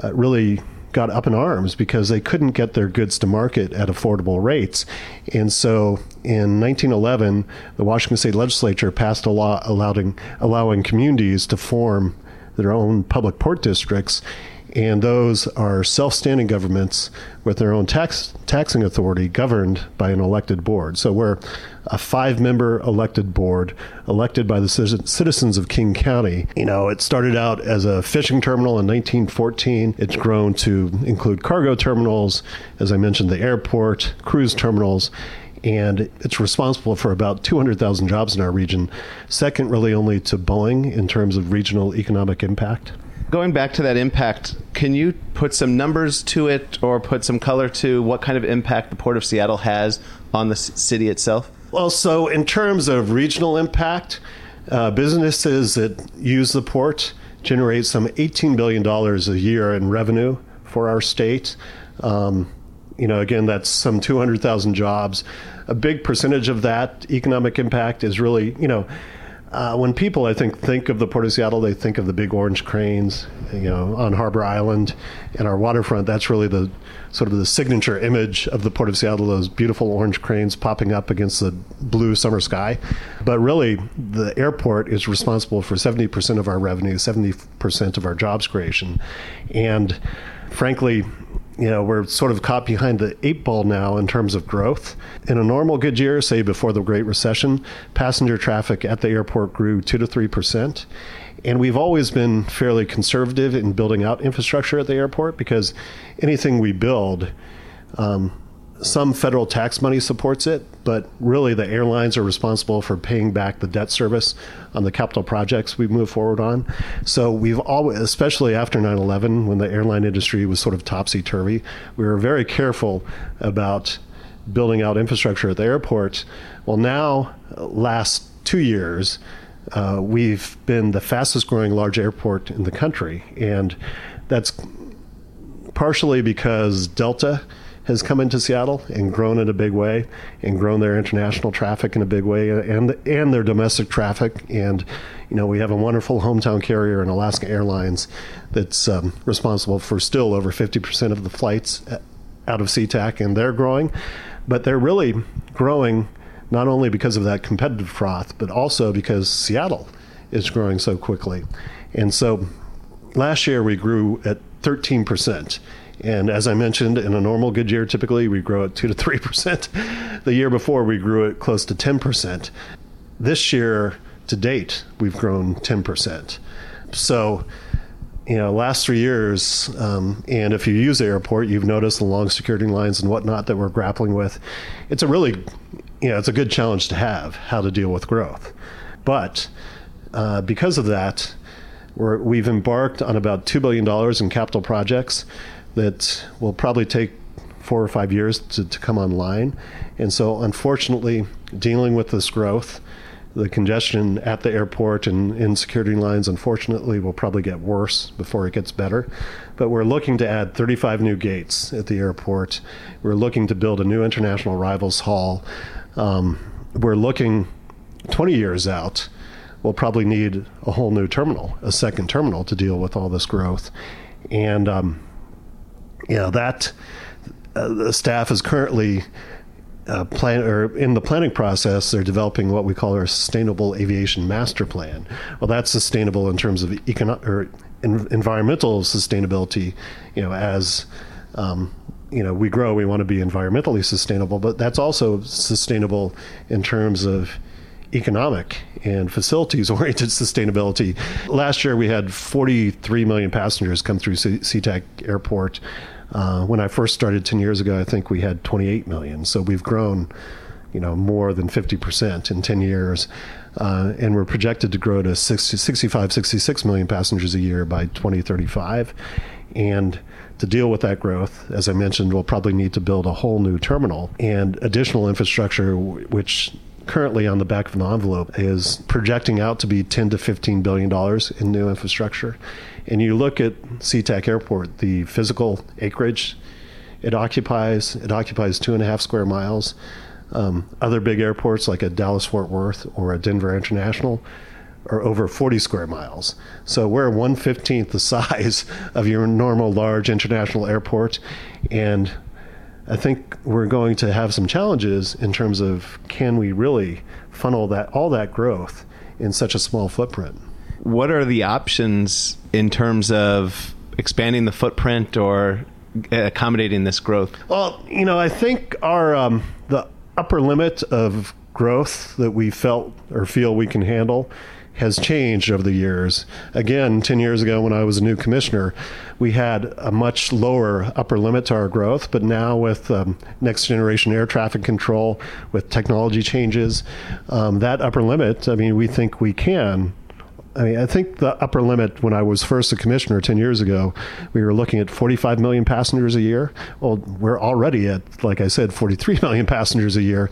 uh, really got up in arms because they couldn't get their goods to market at affordable rates. And so in 1911, the Washington State Legislature passed a law allowing, allowing communities to form their own public port districts and those are self-standing governments with their own tax taxing authority governed by an elected board. So we're a five-member elected board elected by the citizens of King County. You know, it started out as a fishing terminal in 1914. It's grown to include cargo terminals, as I mentioned, the airport, cruise terminals, and it's responsible for about 200,000 jobs in our region, second really only to Boeing in terms of regional economic impact going back to that impact, can you put some numbers to it or put some color to what kind of impact the Port of Seattle has on the city itself? Well, so in terms of regional impact, uh, businesses that use the port generate some $18 billion a year in revenue for our state. Um, you know, again, that's some 200,000 jobs. A big percentage of that economic impact is really, you know, uh, when people, I think, think of the Port of Seattle, they think of the big orange cranes, you know, on Harbor Island and our waterfront. That's really the sort of the signature image of the Port of Seattle, those beautiful orange cranes popping up against the blue summer sky. But really, the airport is responsible for 70% of our revenue, 70% of our jobs creation. And frankly, you know, we're sort of caught behind the eight ball now in terms of growth. In a normal good year, say before the Great Recession, passenger traffic at the airport grew 2 to 3%. And we've always been fairly conservative in building out infrastructure at the airport because anything we build, um, some federal tax money supports it, but really the airlines are responsible for paying back the debt service on the capital projects we move forward on. So we've always, especially after 9 11, when the airline industry was sort of topsy turvy, we were very careful about building out infrastructure at the airport. Well, now, last two years, uh, we've been the fastest growing large airport in the country. And that's partially because Delta has come into Seattle and grown in a big way and grown their international traffic in a big way and and their domestic traffic. And you know we have a wonderful hometown carrier in Alaska Airlines that's um, responsible for still over 50% of the flights out of SeaTac and they're growing. But they're really growing not only because of that competitive froth but also because Seattle is growing so quickly. And so last year we grew at 13% and as I mentioned, in a normal good year, typically we grow at 2 to 3%. The year before, we grew at close to 10%. This year, to date, we've grown 10%. So, you know, last three years, um, and if you use the airport, you've noticed the long security lines and whatnot that we're grappling with. It's a really, you know, it's a good challenge to have how to deal with growth. But uh, because of that, we have embarked on about $2 billion in capital projects that will probably take four or five years to, to come online. And so, unfortunately, dealing with this growth, the congestion at the airport and in security lines, unfortunately, will probably get worse before it gets better. But we're looking to add 35 new gates at the airport. We're looking to build a new international arrivals hall. Um, we're looking 20 years out. We'll probably need a whole new terminal, a second terminal to deal with all this growth. And um, you know that uh, the staff is currently uh, plan or in the planning process, they're developing what we call our sustainable aviation master plan. Well, that's sustainable in terms of economic or in, environmental sustainability. You know, as um, you know, we grow, we want to be environmentally sustainable, but that's also sustainable in terms of economic and facilities oriented sustainability. Last year, we had 43 million passengers come through SeaTac Airport. Uh, when I first started 10 years ago, I think we had 28 million. So we've grown, you know, more than 50% in 10 years. Uh, and we're projected to grow to 60, 65, 66 million passengers a year by 2035. And to deal with that growth, as I mentioned, we'll probably need to build a whole new terminal and additional infrastructure, which currently on the back of the envelope is projecting out to be 10 to 15 billion dollars in new infrastructure. And you look at SeaTac Airport, the physical acreage it occupies it occupies two and a half square miles. Um, other big airports like a Dallas Fort Worth or a Denver International are over 40 square miles. So we're 115th the size of your normal large international airport. And I think we're going to have some challenges in terms of can we really funnel that all that growth in such a small footprint. What are the options in terms of expanding the footprint or accommodating this growth? Well, you know, I think our um, the upper limit of growth that we felt or feel we can handle has changed over the years. Again, 10 years ago when I was a new commissioner, we had a much lower upper limit to our growth, but now with um, next generation air traffic control, with technology changes, um, that upper limit, I mean, we think we can I mean, I think the upper limit when I was first a commissioner 10 years ago, we were looking at 45 million passengers a year. Well, we're already at, like I said, 43 million passengers a year.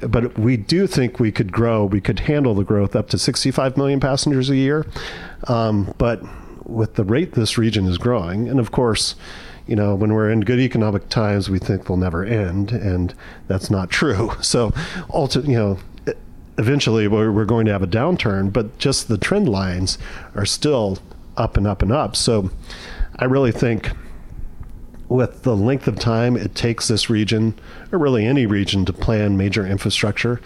But we do think we could grow, we could handle the growth up to 65 million passengers a year. Um, but with the rate this region is growing, and of course, you know, when we're in good economic times, we think they'll never end, and that's not true. So, ultimately, you know, eventually we're, going to have a downturn, but just the trend lines are still up and up and up. So I really think with the length of time it takes this region, or really any region, to plan major infrastructure,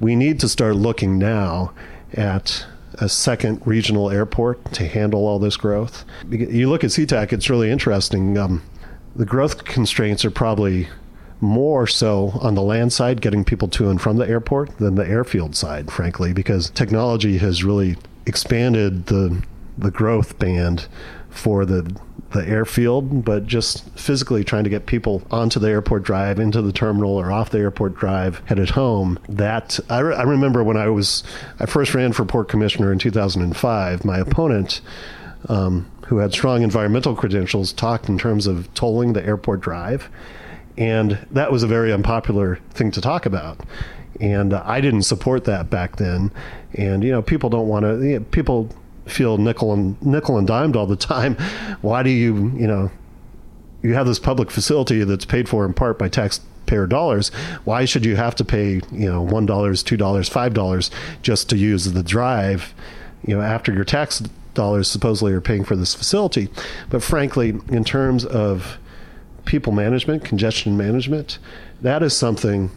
we need to start looking now at a second regional airport to handle all this growth. You look at SeaTac, it's really interesting. Um, the growth constraints are probably more so on the land side, getting people to and from the airport, than the airfield side, frankly, because technology has really expanded the the growth band for the the airfield, but just physically trying to get people onto the airport drive, into the terminal, or off the airport drive, headed home. That I, re- I remember when I was I first ran for port commissioner in 2005. My opponent. Um, who had strong environmental credentials talked in terms of tolling the airport drive and that was a very unpopular thing to talk about. And uh, I didn't support that back then. And, you know, people don't want to, you know, people feel nickel and nickel and dimed all the time. Why do you, you know, you have this public facility that's paid for in part by taxpayer dollars. Why should you have to pay, you know, one dollars, two dollars, five dollars just to use the drive, you know, after your tax dollars supposedly are paying for this facility? But frankly, in terms of people management, congestion management, that is something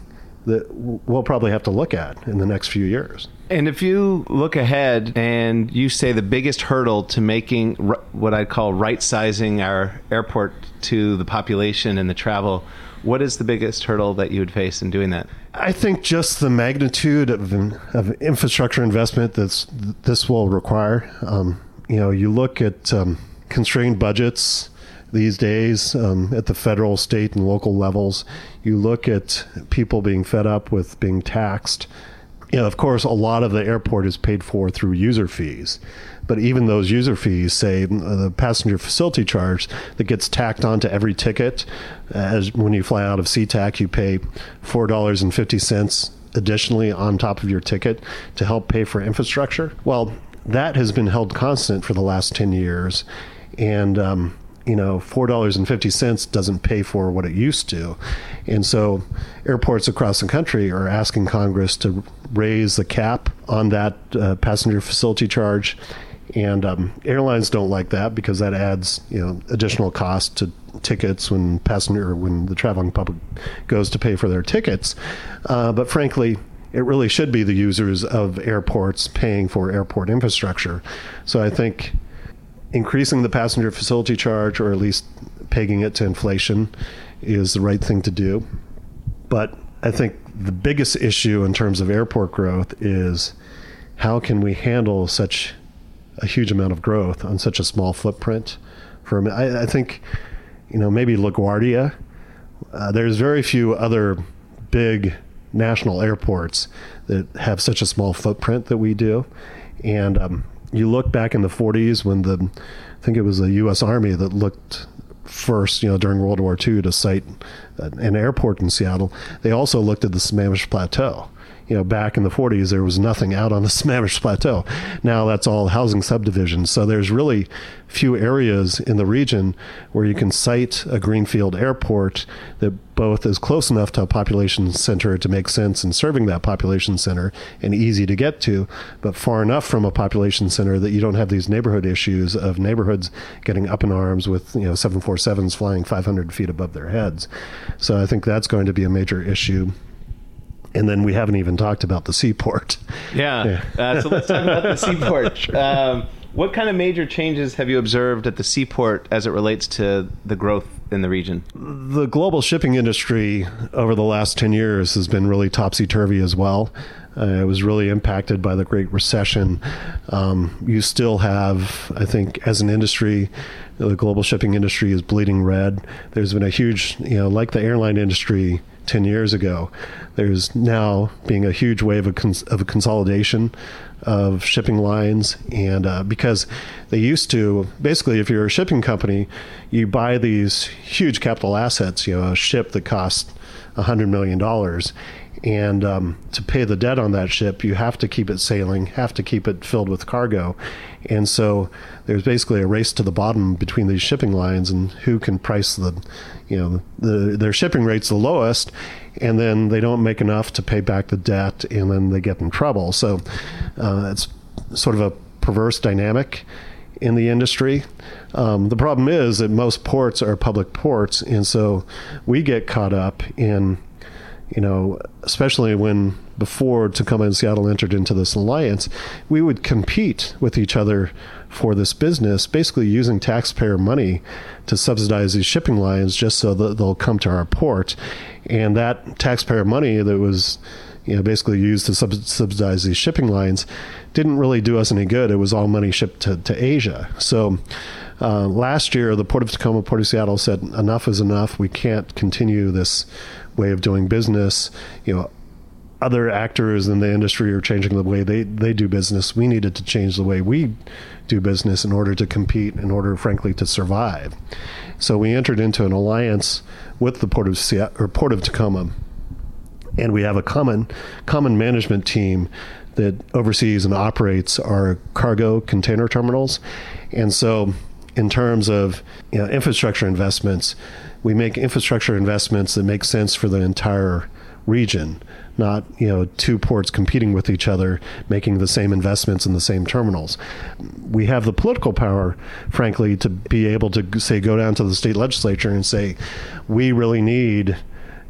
that we'll probably have to look at in the next few years. And if you look ahead and you say the biggest hurdle to making what I'd call right sizing our airport to the population and the travel, what is the biggest hurdle that you would face in doing that? I think just the magnitude of, of infrastructure investment that this will require. Um, you know, you look at um, constrained budgets these days um, at the federal, state, and local levels. You look at people being fed up with being taxed. You know, of course, a lot of the airport is paid for through user fees. But even those user fees, say uh, the passenger facility charge that gets tacked onto every ticket, as when you fly out of SeaTac, you pay four dollars and fifty cents additionally on top of your ticket to help pay for infrastructure. Well, that has been held constant for the last ten years, and um, you know, four dollars and fifty cents doesn't pay for what it used to, and so airports across the country are asking Congress to raise the cap on that uh, passenger facility charge, and um, airlines don't like that because that adds you know additional cost to tickets when passenger when the traveling public goes to pay for their tickets, uh, but frankly. It really should be the users of airports paying for airport infrastructure. So I think increasing the passenger facility charge or at least pegging it to inflation is the right thing to do. But I think the biggest issue in terms of airport growth is how can we handle such a huge amount of growth on such a small footprint? For I, I think, you know, maybe LaGuardia. Uh, there's very few other big national airports that have such a small footprint that we do, and um, you look back in the 40s when the, I think it was the U.S. Army that looked first, you know, during World War II to site an airport in Seattle. They also looked at the Sammamish Plateau. You know, back in the 40s, there was nothing out on the Sammamish Plateau. Now that's all housing subdivisions. So there's really few areas in the region where you can site a greenfield airport that both is close enough to a population center to make sense in serving that population center and easy to get to, but far enough from a population center that you don't have these neighborhood issues of neighborhoods getting up in arms with you know 747s flying 500 feet above their heads. So I think that's going to be a major issue and then we haven't even talked about the seaport. Yeah. yeah. Uh, so let's talk about the seaport. Um, what kind of major changes have you observed at the seaport as it relates to the growth in the region? The global shipping industry over the last 10 years has been really topsy turvy as well. Uh, it was really impacted by the Great Recession. Um, you still have, I think, as an industry, the global shipping industry is bleeding red. There's been a huge, you know, like the airline industry 10 years ago. There's now being a huge wave of, cons- of a consolidation of shipping lines. And uh, because they used to, basically, if you're a shipping company, you buy these huge capital assets, you know, a ship that costs $100 million. And um, to pay the debt on that ship, you have to keep it sailing, have to keep it filled with cargo. And so there's basically a race to the bottom between these shipping lines and who can price the, you know, the, their shipping rates the lowest. And then they don't make enough to pay back the debt and then they get in trouble. So uh, it's sort of a perverse dynamic in the industry. Um, the problem is that most ports are public ports, and so we get caught up in you know, especially when before Tacoma and Seattle entered into this alliance, we would compete with each other for this business, basically using taxpayer money to subsidize these shipping lines just so that they'll come to our port. And that taxpayer money that was, you know, basically used to sub- subsidize these shipping lines didn't really do us any good. It was all money shipped to, to Asia. So, uh, last year, the Port of Tacoma, Port of Seattle said, enough is enough. We can't continue this way of doing business. You know, other actors in the industry are changing the way they, they do business. We needed to change the way we do business in order to compete, in order, frankly, to survive. So we entered into an alliance with the Port of Seattle, or Port of Tacoma, and we have a common common management team that oversees and operates our cargo container terminals. And so, in terms of you know, infrastructure investments, we make infrastructure investments that make sense for the entire region not you know two ports competing with each other making the same investments in the same terminals. We have the political power frankly to be able to say go down to the state legislature and say we really need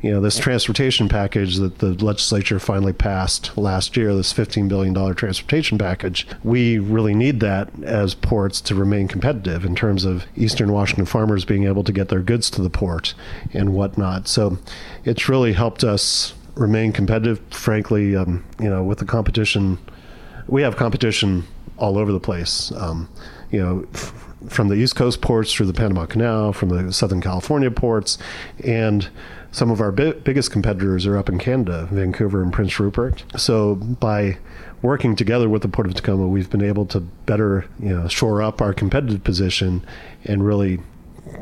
you know this transportation package that the legislature finally passed last year this 15 billion dollar transportation package. We really need that as ports to remain competitive in terms of eastern washington farmers being able to get their goods to the port and whatnot. So it's really helped us remain competitive frankly um, you know with the competition we have competition all over the place um, you know f- from the east coast ports through the panama canal from the southern california ports and some of our bi- biggest competitors are up in Canada, Vancouver and Prince Rupert. So by working together with the Port of Tacoma, we've been able to better, you know, shore up our competitive position and really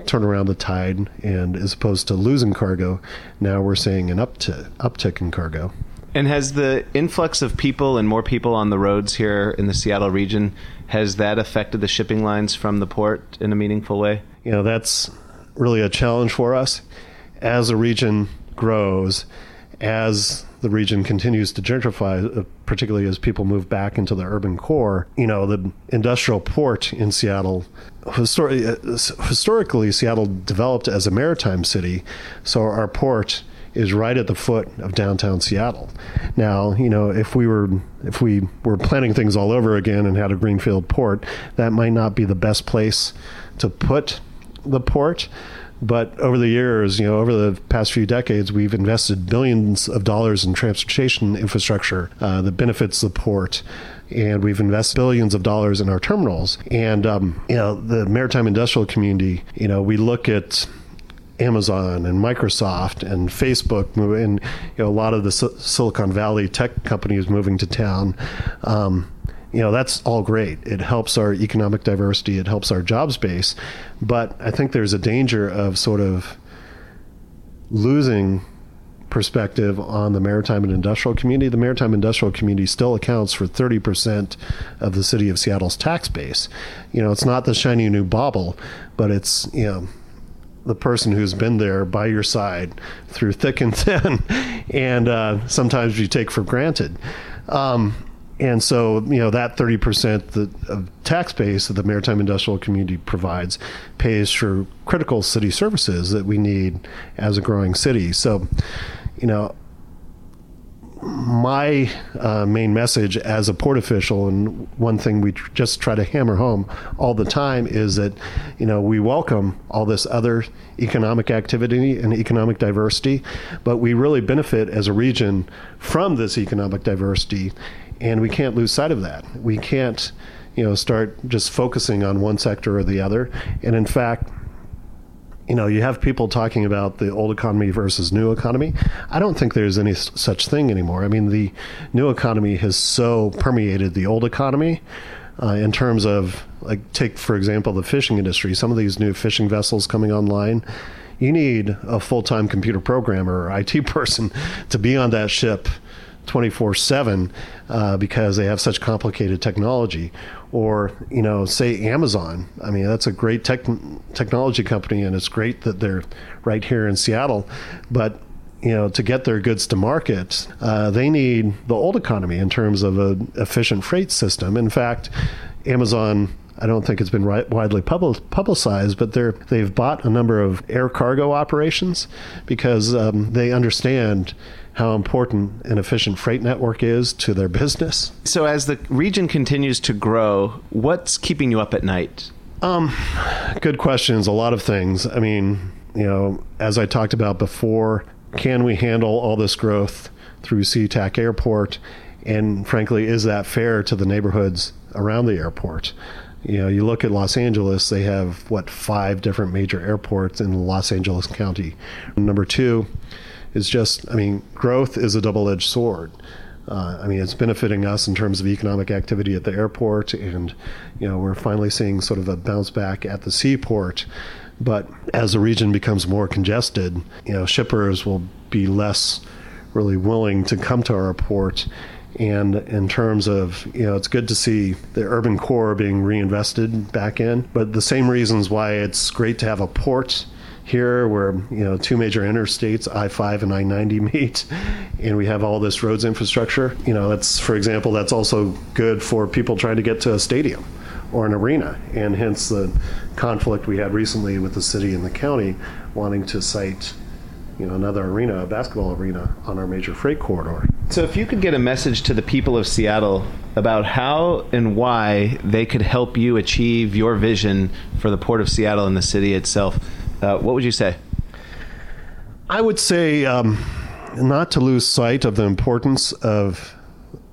turn around the tide. And as opposed to losing cargo, now we're seeing an uptick, uptick in cargo. And has the influx of people and more people on the roads here in the Seattle region has that affected the shipping lines from the port in a meaningful way? You know, that's really a challenge for us as a region grows, as the region continues to gentrify, uh, particularly as people move back into the urban core, you know, the industrial port in Seattle, uh, historically, Seattle developed as a maritime city, so our port is right at the foot of downtown Seattle. Now, you know, if we were if we were planning things all over again and had a greenfield port, that might not be the best place to put the port. But over the years, you know, over the past few decades, we've invested billions of dollars in transportation infrastructure uh, that benefits the port and we've invested billions of dollars in our terminals. And um, you know, the maritime industrial community, you know, we look at Amazon and Microsoft and Facebook, and you know, a lot of the Silicon Valley tech companies moving to town. Um, you know that's all great it helps our economic diversity it helps our jobs base but i think there's a danger of sort of losing perspective on the maritime and industrial community, the maritime industrial community still accounts for 30% of the city of Seattle's tax base. You know, it's not the shiny new bauble, but it's, you know, the person who's been there by your side through thick and thin, and uh, sometimes you take for granted. Um, and so, you know, that 30% of tax base that the maritime industrial community provides pays for critical city services that we need as a growing city. So, you know, my uh, main message as a port official, and one thing we tr- just try to hammer home all the time, is that you know we welcome all this other economic activity and economic diversity, but we really benefit as a region from this economic diversity, and we can't lose sight of that. We can't, you know, start just focusing on one sector or the other, and in fact you know, you have people talking about the old economy versus new economy. I don't think there's any such thing anymore. I mean, the new economy has so permeated the old economy uh, in terms of, like, take, for example, the fishing industry. Some of these new fishing vessels coming online, you need a full time computer programmer or IT person to be on that ship 24 uh, 7 because they have such complicated technology or you know say Amazon. I mean that's a great tech, technology company and it's great that they're right here in Seattle, but you know to get their goods to market, uh, they need the old economy in terms of an efficient freight system. In fact, Amazon. I don't think it's been widely publicized, but they're, they've bought a number of air cargo operations because um, they understand how important an efficient freight network is to their business. So, as the region continues to grow, what's keeping you up at night? Um, good questions. A lot of things. I mean, you know, as I talked about before, can we handle all this growth through SeaTac Airport? And frankly, is that fair to the neighborhoods around the airport? You know, you look at Los Angeles, they have what five different major airports in Los Angeles County. Number two, is just, I mean, growth is a double edged sword. Uh, I mean, it's benefiting us in terms of economic activity at the airport, and you know we're finally seeing sort of a bounce back at the seaport. But as the region becomes more congested, you know, shippers will be less really willing to come to our port. And in terms of, you know, it's good to see the urban core being reinvested back in. But the same reasons why it's great to have a port here where you know two major interstates i5 and i90 meet and we have all this roads infrastructure. You know that's for example that's also good for people trying to get to a stadium or an arena and hence the conflict we had recently with the city and the county wanting to site you know another arena a basketball arena on our major freight corridor. So if you could get a message to the people of Seattle about how and why they could help you achieve your vision for the port of Seattle and the city itself uh, what would you say? I would say um, not to lose sight of the importance of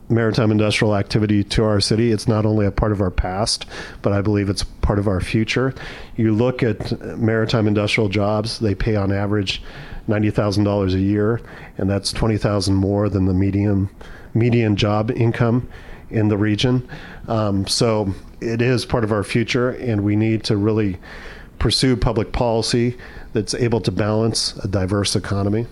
maritime industrial activity to our city. It's not only a part of our past, but I believe it's part of our future. You look at maritime industrial jobs, they pay on average $90,000 a year, and that's 20,000 more than the median median job income in the region. Um, so it is part of our future, and we need to really pursue public policy that's able to balance a diverse economy.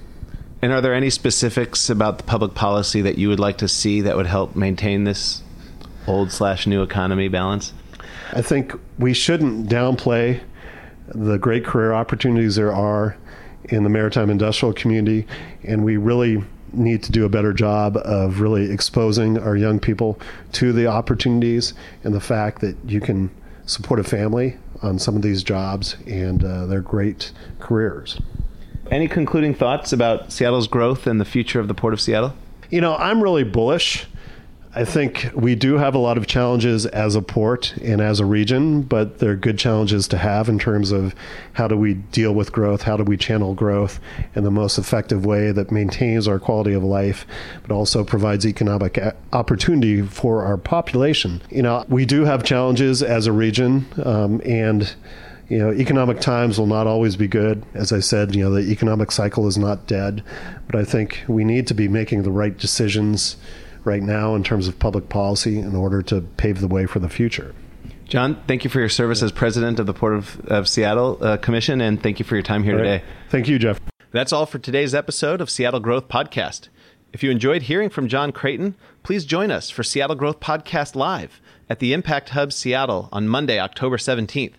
And are there any specifics about the public policy that you would like to see that would help maintain this old slash new economy balance? I think we shouldn't downplay the great career opportunities there are in the maritime industrial community, and we really need to do a better job of really exposing our young people to the opportunities and the fact that you can support a family on some of these jobs, and uh, they're great careers. Any concluding thoughts about Seattle's growth and the future of the Port of Seattle? You know, I'm really bullish. I think we do have a lot of challenges as a port and as a region, but they're good challenges to have in terms of how do we deal with growth, how do we channel growth in the most effective way that maintains our quality of life, but also provides economic opportunity for our population. You know, we do have challenges as a region, um, and you know, economic times will not always be good. As I said, you know, the economic cycle is not dead, but I think we need to be making the right decisions right now in terms of public policy in order to pave the way for the future. John, thank you for your service as president of the Port of, of Seattle uh, Commission, and thank you for your time here right. today. Thank you, Jeff. That's all for today's episode of Seattle Growth Podcast. If you enjoyed hearing from John Creighton, please join us for Seattle Growth Podcast Live at the Impact Hub Seattle on Monday, October 17th.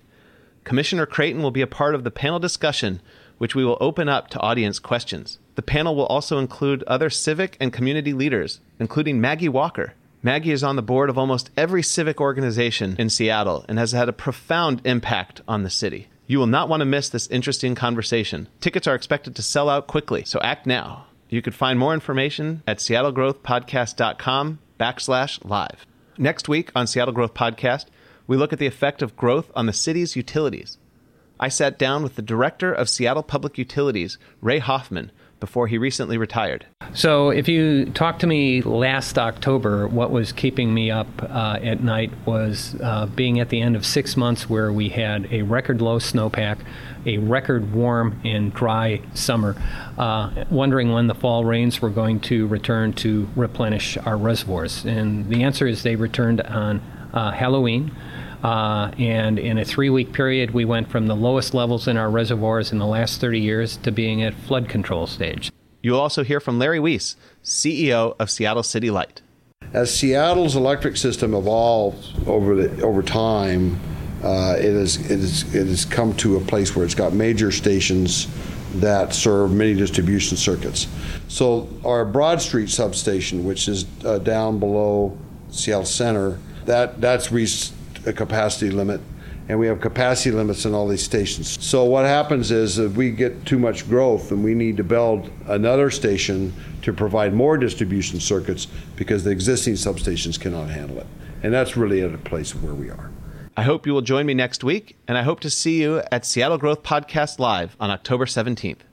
Commissioner Creighton will be a part of the panel discussion, which we will open up to audience questions. The panel will also include other civic and community leaders, including Maggie Walker. Maggie is on the board of almost every civic organization in Seattle and has had a profound impact on the city. You will not want to miss this interesting conversation. Tickets are expected to sell out quickly, so act now. You can find more information at seattlegrowthpodcast.com backslash live. Next week on Seattle Growth Podcast, we look at the effect of growth on the city's utilities. I sat down with the director of Seattle Public Utilities, Ray Hoffman, before he recently retired. So, if you talked to me last October, what was keeping me up uh, at night was uh, being at the end of six months where we had a record low snowpack, a record warm and dry summer, uh, wondering when the fall rains were going to return to replenish our reservoirs. And the answer is they returned on uh, Halloween. Uh, and in a three week period, we went from the lowest levels in our reservoirs in the last 30 years to being at flood control stage. You'll also hear from Larry Weis, CEO of Seattle City Light. As Seattle's electric system evolves over, the, over time, uh, it, is, it, is, it has come to a place where it's got major stations that serve many distribution circuits. So, our Broad Street substation, which is uh, down below Seattle Center, that, that's reached a capacity limit, and we have capacity limits in all these stations. So what happens is if we get too much growth, and we need to build another station to provide more distribution circuits because the existing substations cannot handle it. And that's really at a place where we are. I hope you will join me next week, and I hope to see you at Seattle Growth Podcast Live on October 17th.